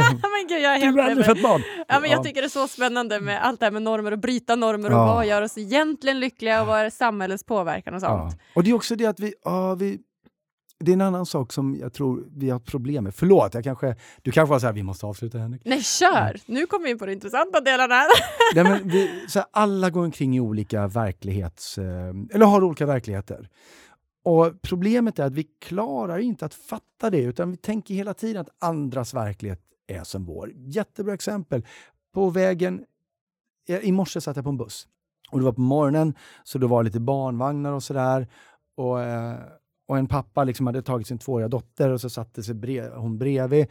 men gud, jag är du har aldrig med. fått barn. Ja, men jag tycker det är så spännande med allt det här med normer och bryta normer och vad gör oss egentligen lyckliga och vad är samhällets påverkan och sånt. Och det är också det att vi, ja, vi... Det är en annan sak som jag tror vi har problem med. Förlåt, jag kanske, du kanske var så här, vi måste avsluta Henrik. Nej, kör! Nu kommer vi in på de intressanta delarna. (laughs) Nej, men vi, så här, alla går omkring i olika verklighets... eh, Eller har olika verkligheter. Och Problemet är att vi klarar inte att fatta det, utan vi tänker hela tiden att andras verklighet är som vår. Jättebra exempel. På vägen... I morse satt jag på en buss. Och det var på morgonen, så det var lite barnvagnar och sådär. Och, eh, och en pappa liksom hade tagit sin tvååriga dotter och så satte sig bre- hon bredvid.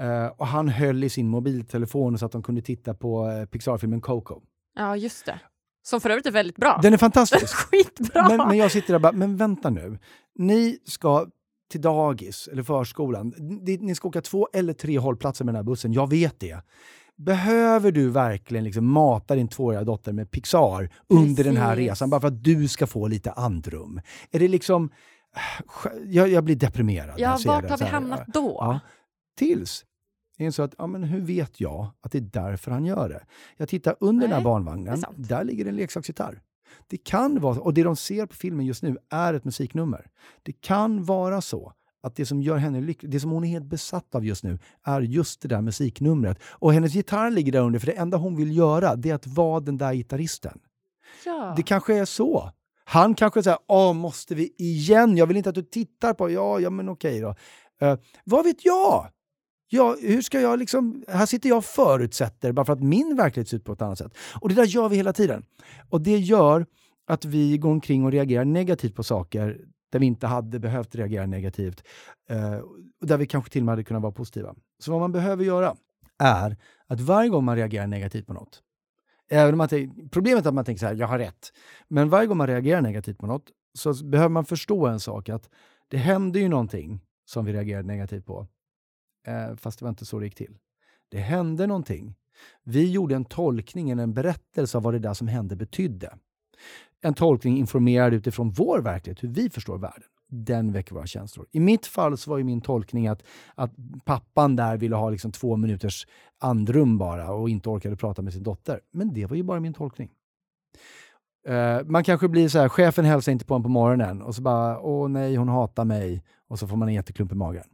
Eh, och han höll i sin mobiltelefon så att de kunde titta på eh, Pixar-filmen Coco. Ja, just det. Som för övrigt är väldigt bra. Den är fantastisk. (laughs) Skitbra! men, men jag sitter där och bara, men vänta nu. Ni ska till dagis eller förskolan. Ni, ska åka två eller tre hållplatser med den här bussen. Jag vet det. Behöver du verkligen liksom mata din tvååriga dotter med Pixar under den här Precis. resan bara för att du ska få lite andrum? Är det liksom... (sighs) Jag, jag blir deprimerad. ja, vart det har vi hamnat då? Ja. Tills är så att, ja, men hur vet jag att det är därför han gör det? Jag tittar under Nej, den här det barnvagnen, där ligger en leksaksgitarr. Det kan vara, och det de ser på filmen just nu är ett musiknummer. Det kan vara så att det som gör henne lycklig, det som hon är helt besatt av just nu, är just det där musiknumret. Och hennes gitarr ligger där under, för det enda hon vill göra, det är att vara den där gitarristen. Ja. Det kanske är så. Han kanske säger åh, måste vi igen? Jag vill inte att du tittar på... Ja, ja men okej då. Eh, vad vet jag? Ja, hur ska jag liksom... Här sitter jag och förutsätter bara för att min verklighet ser ut på ett annat sätt. Och det där gör vi hela tiden. Och det gör att vi går omkring och reagerar negativt på saker där vi inte hade behövt reagera negativt. Eh, och där vi kanske till och med hade kunnat vara positiva. Så vad man behöver göra är att varje gång man reagerar negativt på något, Även om man tänker, problemet är att man tänker så här, jag har rätt. Men varje gång man reagerar negativt på något så behöver man förstå en sak, att det händer ju någonting som vi reagerar negativt på. Eh, fast det var inte så det gick till. Det hände någonting. Vi gjorde en tolkning, en berättelse av vad det där som hände betydde. En tolkning informerad utifrån vår verklighet, hur vi förstår världen. Den väcker våra känslor. I mitt fall så var ju min tolkning att, att pappan där ville ha liksom två minuters andrum bara och inte orkade prata med sin dotter. Men det var ju bara min tolkning. Uh, man kanske blir så här, chefen hälsar inte på en på morgonen och så bara, åh nej, hon hatar mig. Och så får man en jätteklump i magen.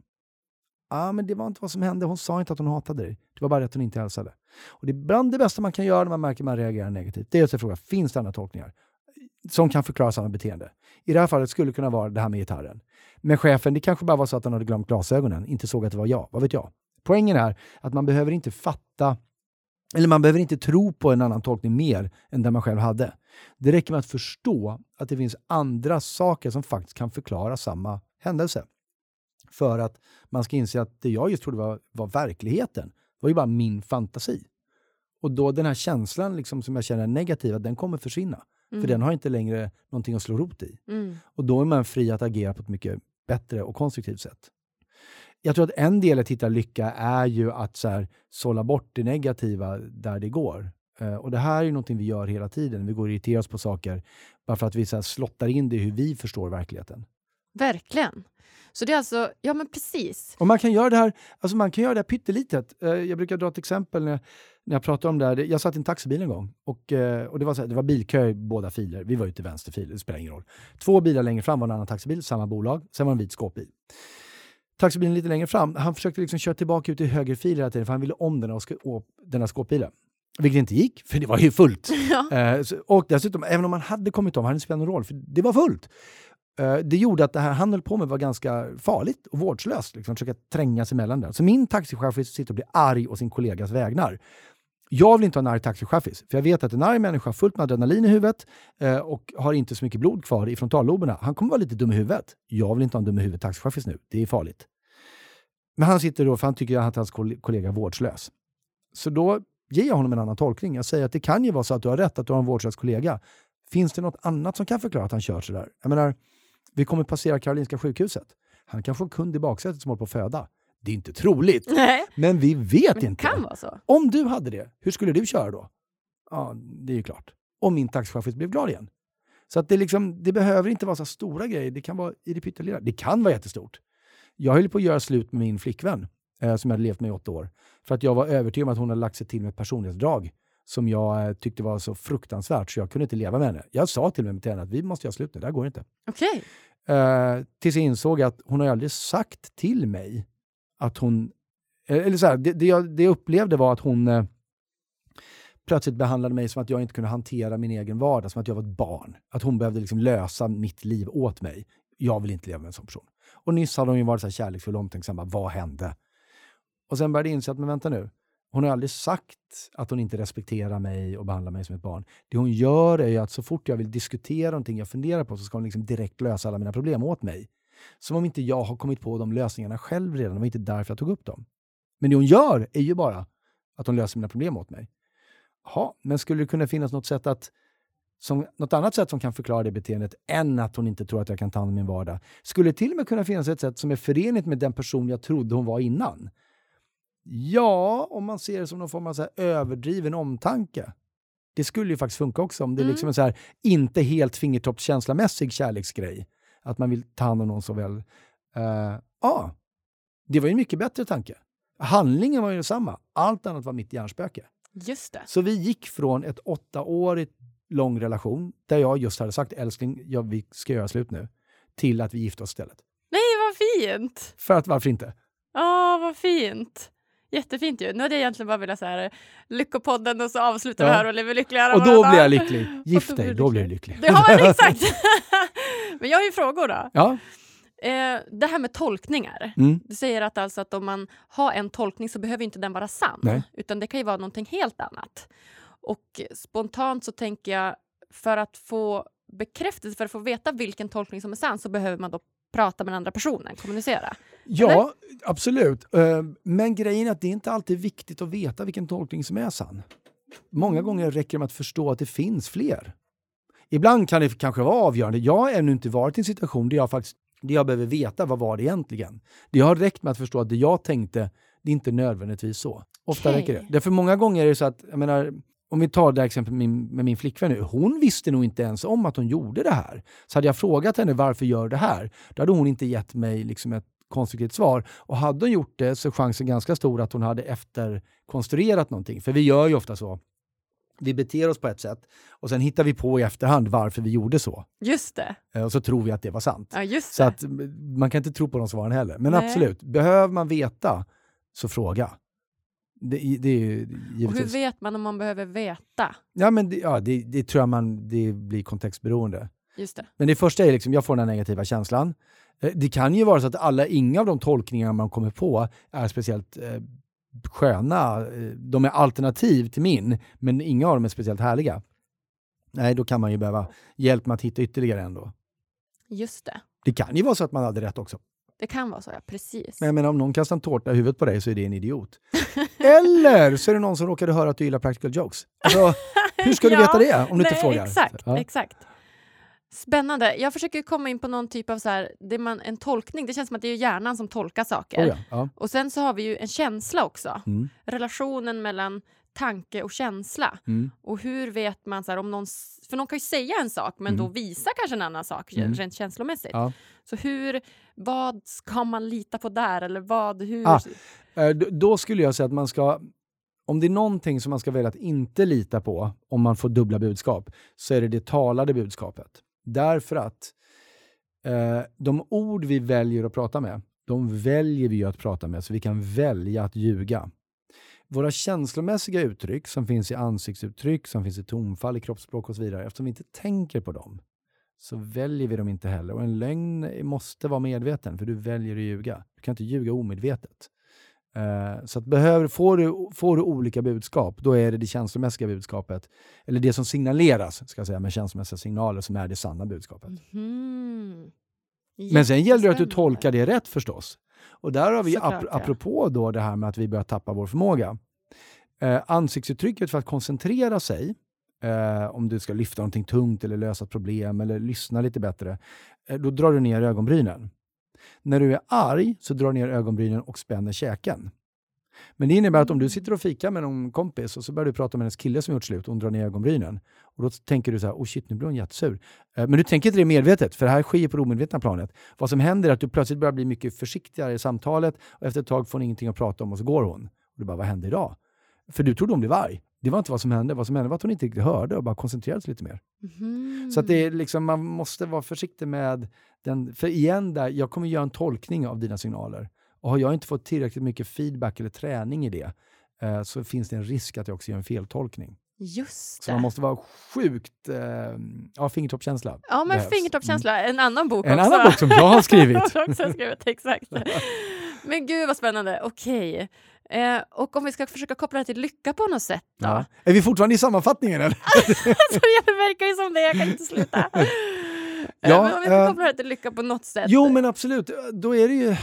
Ah, men det var inte vad som hände. Hon sa inte att hon hatade dig. Det var bara att hon inte hälsade. Och det är bland det bästa man kan göra när man märker att man reagerar negativt. Det är att fråga, finns det andra tolkningar? Som kan förklara samma beteende. I det här fallet skulle det kunna vara det här med gitarren. Men chefen, det kanske bara var så att han hade glömt glasögonen, inte såg att det var jag. Vad vet jag? Poängen är att man behöver inte fatta eller man behöver inte tro på en annan tolkning mer än den man själv hade. Det räcker med att förstå att det finns andra saker som faktiskt kan förklara samma händelse. För att man ska inse att det jag just trodde var, var verkligheten var ju bara min fantasi. Och då den här känslan liksom, som jag känner är negativa, den kommer försvinna. Mm. För den har inte längre någonting att slå rot i. Mm. Och då är man fri att agera på ett mycket bättre och konstruktivt sätt. Jag tror att en del att hitta lycka är ju att så här, sålla bort det negativa där det går. Eh, och det här är någonting vi gör hela tiden. Vi går och irriterar oss på saker bara för att vi så här, slottar in det i hur vi förstår verkligheten. Verkligen. Så det är alltså, ja men precis. Och man kan göra det här, alltså man kan göra det här pyttelitet. Eh, jag brukar dra ett exempel när jag, när jag pratar om det här. Jag satt i en taxibil en gång och, eh, och det, var så här, det var bilkö i båda filer. Vi var ute i vänster fil, det spelar ingen roll. Två bilar längre fram var en annan taxibil, samma bolag. Sen var det en vit skåpbil. Taxibilen lite längre fram, han försökte liksom köra tillbaka ut i höger fil hela tiden för han ville om den, och den här skåpbilen. Vilket inte gick, för det var ju fullt. (laughs) Ja. Eh, och dessutom, även om han hade kommit om, hade det inte spelat någon roll, för det var fullt. Eh, det gjorde att det här han höll på med var ganska farligt och vårdslöst. Liksom, försöka tränga sig mellan det. Så min taxichaufför sitter och blir arg å sin kollegas vägnar. Jag vill inte ha en arg taxichaufför, för jag vet att en arg människa har fullt med adrenalin i huvudet eh, och har inte så mycket blod kvar i frontalloberna. Han kommer vara lite dum i huvudet. Jag vill inte ha en dum i huvudet taxichaufför nu. Det är farligt. Men han sitter då för han tycker att hans kollega är vårdslös. Så då ger jag honom en annan tolkning. Jag säger att det kan ju vara så att du har rätt, att du har en vårdslös kollega. Finns det något annat som kan förklara att han kör sådär? Jag menar, vi kommer passera Karolinska sjukhuset. Han kanske har en kund i baksätet som håller på att föda. Det är inte troligt, Nej, men vi vet men inte. kan vara så. Om du hade det, hur skulle du köra då? Ja, det är ju klart. Om min taxichaufför blev glad igen. Så att det, liksom, det behöver inte vara så stora grejer. Det kan vara i det pyttelilla. Det kan vara jättestort. Jag höll på att göra slut med min flickvän, eh, som jag hade levt med i åtta år. För att jag var övertygad om att hon hade lagt sig till med ett personlighetsdrag som jag eh, tyckte var så fruktansvärt så jag kunde inte leva med henne. Jag sa till och med till henne att vi måste göra slut nu, det här går inte. Okej. Eh, tills jag insåg att hon har aldrig sagt till mig att hon... eh, Eller så här, det, det, jag, det jag upplevde var att hon eh, plötsligt behandlade mig som att jag inte kunde hantera min egen vardag, som att jag var ett barn. Att hon behövde liksom lösa mitt liv åt mig. Jag vill inte leva med en sån person. Och nyss hade hon ju varit så här kärleksfull och omtänksam. Vad hände? Och sen började jag inse att, men vänta nu. Hon har aldrig sagt att hon inte respekterar mig och behandlar mig som ett barn. Det hon gör är ju att så fort jag vill diskutera någonting jag funderar på så ska hon liksom direkt lösa alla mina problem åt mig. Som om inte jag har kommit på de lösningarna själv redan. Det var inte därför jag tog upp dem. Men det hon gör är ju bara att hon löser mina problem åt mig. Jaha, men skulle det kunna finnas något sätt att som, något annat sätt som kan förklara det beteendet än att hon inte tror att jag kan ta hand om min vardag. Skulle det till och med kunna finnas ett sätt som är förenligt med den person jag trodde hon var innan? Ja, om man ser det som någon form av så överdriven omtanke. Det skulle ju faktiskt funka också om det är liksom en så här inte helt fingertoppskänslamässig kärleksgrej. Att man vill ta hand om någon så väl. Eh, Ja, det var ju en mycket bättre tanke. Handlingen var ju detsamma. Allt annat var mitt hjärnspöke. Just det. Så vi gick från ett åttaårigt lång relation, där jag just hade sagt älskling, ja, vi ska göra slut nu, till att vi gifte oss istället. Nej, vad fint! För att varför inte? Ja, vad fint. Jättefint ju. Nu hade jag egentligen bara velat så här, lyckopodden och så avslutar vi Ja. här och lever lyckliga. Och då blir jag lycklig. (laughs) Gift då blir dig, då blir du lycklig. (laughs) Ja, (laughs) exakt! men jag har ju frågor då. Ja. Eh, det här med tolkningar. Mm. Du säger att, alltså att om man har en tolkning så behöver inte den vara sann. Nej. Utan det kan ju vara någonting helt annat. Och spontant så tänker jag, för att få bekräftelse, för att få veta vilken tolkning som är sann så behöver man då prata med den andra personen, kommunicera. Ja, absolut. Eh, Men grejen är att det är inte alltid viktigt att veta vilken tolkning som är sann. Många gånger räcker det med att förstå att det finns fler. Ibland kan det kanske vara avgörande. Jag har ännu inte varit i en situation där jag faktiskt där jag behöver veta vad var det egentligen. Det har räckt med att förstå att det jag tänkte, det är inte nödvändigtvis så. Ofta Okej. räcker det. Därför många gånger är det så att, jag menar, om vi tar det här exemplet med min, med min flickvän nu. Hon visste nog inte ens om att hon gjorde det här. Så hade jag frågat henne varför gör det här? Då hade hon inte gett mig liksom ett konstruktivt svar. Och hade hon gjort det så är chansen ganska stor att hon hade efterkonstruerat någonting. För vi gör ju ofta så. Vi beter oss på ett sätt och sen hittar vi på i efterhand varför vi gjorde så. Just det. Eh, Och så tror vi att det var sant. Ja, just Så det. att mm, man kan inte tro på de svaren heller. Men Nej. absolut, behöver man veta så fråga. Det, det är ju Och hur vet man om man behöver veta? Ja, men det, ja, det, det tror jag man, det blir kontextberoende. Just det. Men det första är liksom, jag får den här negativa känslan. Eh, Det kan ju vara så att alla, inga av de tolkningar man kommer på är speciellt eh, sköna. Eh, De är alternativ till min, men inga av dem är speciellt härliga. Nej, då kan man ju behöva hjälp med att hitta ytterligare en då. Just det. Det kan ju vara så att man hade rätt också. Det kan vara så, ja. Precis. Men jag menar, om någon kastar en tårta i huvudet på dig så är det en idiot. (laughs) Eller så är det någon som råkade höra att du gillar practical jokes. Alltså, (laughs) hur ska du Ja, veta det om du inte Nej, frågar? Exakt, Ja. exakt. Spännande. Jag försöker komma in på någon typ av så här, det man, en tolkning. Det känns som att det är hjärnan som tolkar saker. Oh ja, ja. Och sen så har vi ju en känsla också. Mm, Relationen mellan tanke och känsla. mm. Och hur vet man, så här, om någon, för någon kan ju säga en sak men Mm. då visa kanske en annan sak Mm. rent känslomässigt. Ja. Så hur, vad ska man lita på där? Eller vad, hur? Ah. Eh, Då skulle jag säga att man ska, om det är någonting som man ska välja att inte lita på om man får dubbla budskap, så är det det talade budskapet. Därför att eh, de ord vi väljer att prata med, de väljer vi att prata med, så vi kan välja att ljuga. Våra känslomässiga uttryck som finns i ansiktsuttryck, som finns i tonfall, i kroppsspråk och så vidare, eftersom vi inte tänker på dem, så väljer vi dem inte heller. Och en lögn måste vara medveten, för du väljer att ljuga. Du kan inte ljuga omedvetet. Eh, så att behöver, får, du, får du olika budskap, då är det det känslomässiga budskapet, eller det som signaleras ska jag säga, med känslomässiga signaler, som är det sanna budskapet. Mhm. Men sen gäller det att du tolkar det rätt förstås. Och där har vi, ap- apropå då det här med att vi börjar tappa vår förmåga. Eh, ansiktsuttrycket för att koncentrera sig, eh, om du ska lyfta någonting tungt eller lösa ett problem eller lyssna lite bättre, eh, då drar du ner ögonbrynen. När du är arg så drar du ner ögonbrynen och spänner käken. Men det innebär att om du sitter och fikar med någon kompis och så börjar du prata med hennes kille som gjort slut och hon drar ner ögonbrynen. Och då tänker du så här, oh shit, nu blir hon jättesur. Eh, Men du tänker inte det medvetet, för det här sker på det omedvetna planet. Vad som händer är att du plötsligt börjar bli mycket försiktigare i samtalet och efter ett tag får hon ingenting att prata om och så går hon. Och du bara, vad hände idag? För du trodde hon blev arg. Det var inte vad som hände. Vad som hände var att hon inte riktigt hörde och bara koncentrerade sig lite mer. Mhm. Så att det är liksom, man måste vara försiktig med den. För igen, där, jag kommer göra en tolkning av dina signaler. Och har jag inte fått tillräckligt mycket feedback eller träning i det, eh, så finns det en risk att jag också gör en feltolkning. Just Så det. man måste vara sjukt... Eh, ja, fingertoppskänsla. Ja, men behövs. fingertoppskänsla. En annan bok En också. annan bok som jag har skrivit. (laughs) Jag har också skrivit, exakt. (laughs) Men gud vad spännande. Okej. Eh, och om vi ska försöka koppla det till lycka på något sätt då? Ja. Är vi fortfarande i sammanfattningen? Eller? (laughs) alltså, det verkar ju som det, jag kan inte sluta. Ja, ja, men om vi ska eh, koppla det till lycka på något sätt. Jo, men absolut. Då är det ju...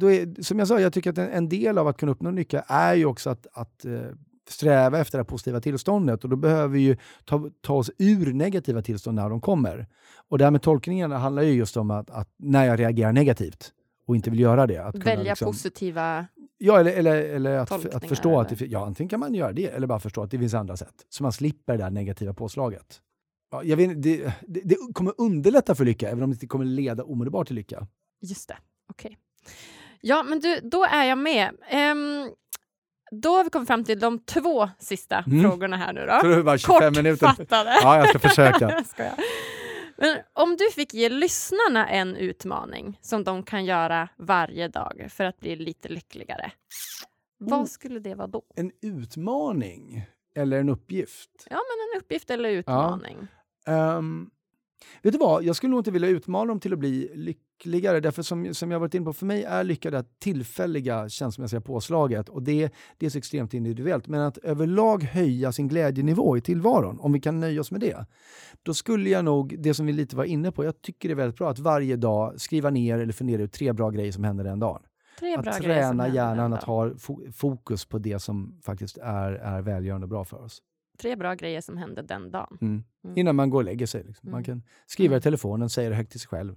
Då är, som jag sa, jag tycker att en, en del av att kunna uppnå lycka är ju också att, att eh, sträva efter det positiva tillståndet. Och då behöver vi ju ta, ta oss ur negativa tillstånd när de kommer. Och det här med tolkningarna handlar ju just om att, att när jag reagerar negativt och inte vill göra det. Att Välja liksom, positiva... Ja, eller, eller, eller att, att förstå att det, eller? ja, antingen kan man göra det eller bara förstå att det finns andra sätt. Så man slipper det där negativa påslaget. Ja, jag vet, det, det, det kommer underlätta för lycka, även om det inte kommer leda omedelbart till lycka. Just det, okej. Ja, men du, då är jag med. Ehm, då har vi kommit fram till de två sista Mm. frågorna här nu då. Bara 25 minuter. (laughs) Kortfattade. Ja, jag ska försöka. (laughs) Jag. Men om du fick ge lyssnarna en utmaning som de kan göra varje dag för att bli lite lyckligare. Vad Oh. skulle det vara då? En utmaning eller en uppgift? Ja, men en uppgift eller utmaning. Ehm, vet du vad, jag skulle nog inte vilja utmana dem till att bli lyckligare. Därför som, som jag varit inne på, för mig är lycka det tillfälliga känslomässiga påslaget. Och det, det är så extremt individuellt. Men att överlag höja sin glädjenivå i tillvaron, om vi kan nöja oss med det. Då skulle jag nog, det som vi lite var inne på, jag tycker det är väldigt bra att varje dag skriva ner eller fundera ut tre bra grejer som händer den dagen. Att träna hjärnan att ha fo- fokus på det som faktiskt är, är välgörande och bra för oss. Tre bra grejer som hände den dagen. Mm. Mm. Innan man går och lägger sig. Liksom. Man Mm. kan skriva i Mm. telefonen, säga det högt till sig själv.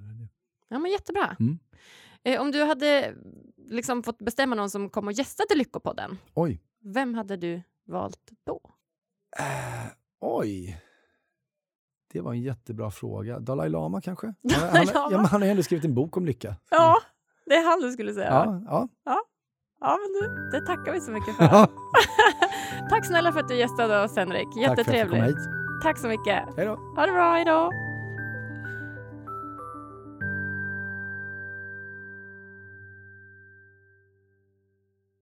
Ja, men jättebra. Mm. Eh, om du hade liksom fått bestämma någon som kom och gästade Lyckopodden, Oj. vem hade du valt då? Äh, oj. Det var en jättebra fråga. Dalai Lama kanske? (laughs) Han, han, Dalai ja, Lama? men han har ändå skrivit en bok om lycka. Ja, det är han du skulle säga. Ja, ja. Ja, men du, det tackar vi så mycket för. (laughs) (laughs) Tack snälla för att du gästade oss Henrik. Tack för att jag fick komma Jättetrevligt. hit. Tack så mycket. Hej då. Ha det bra, hejdå!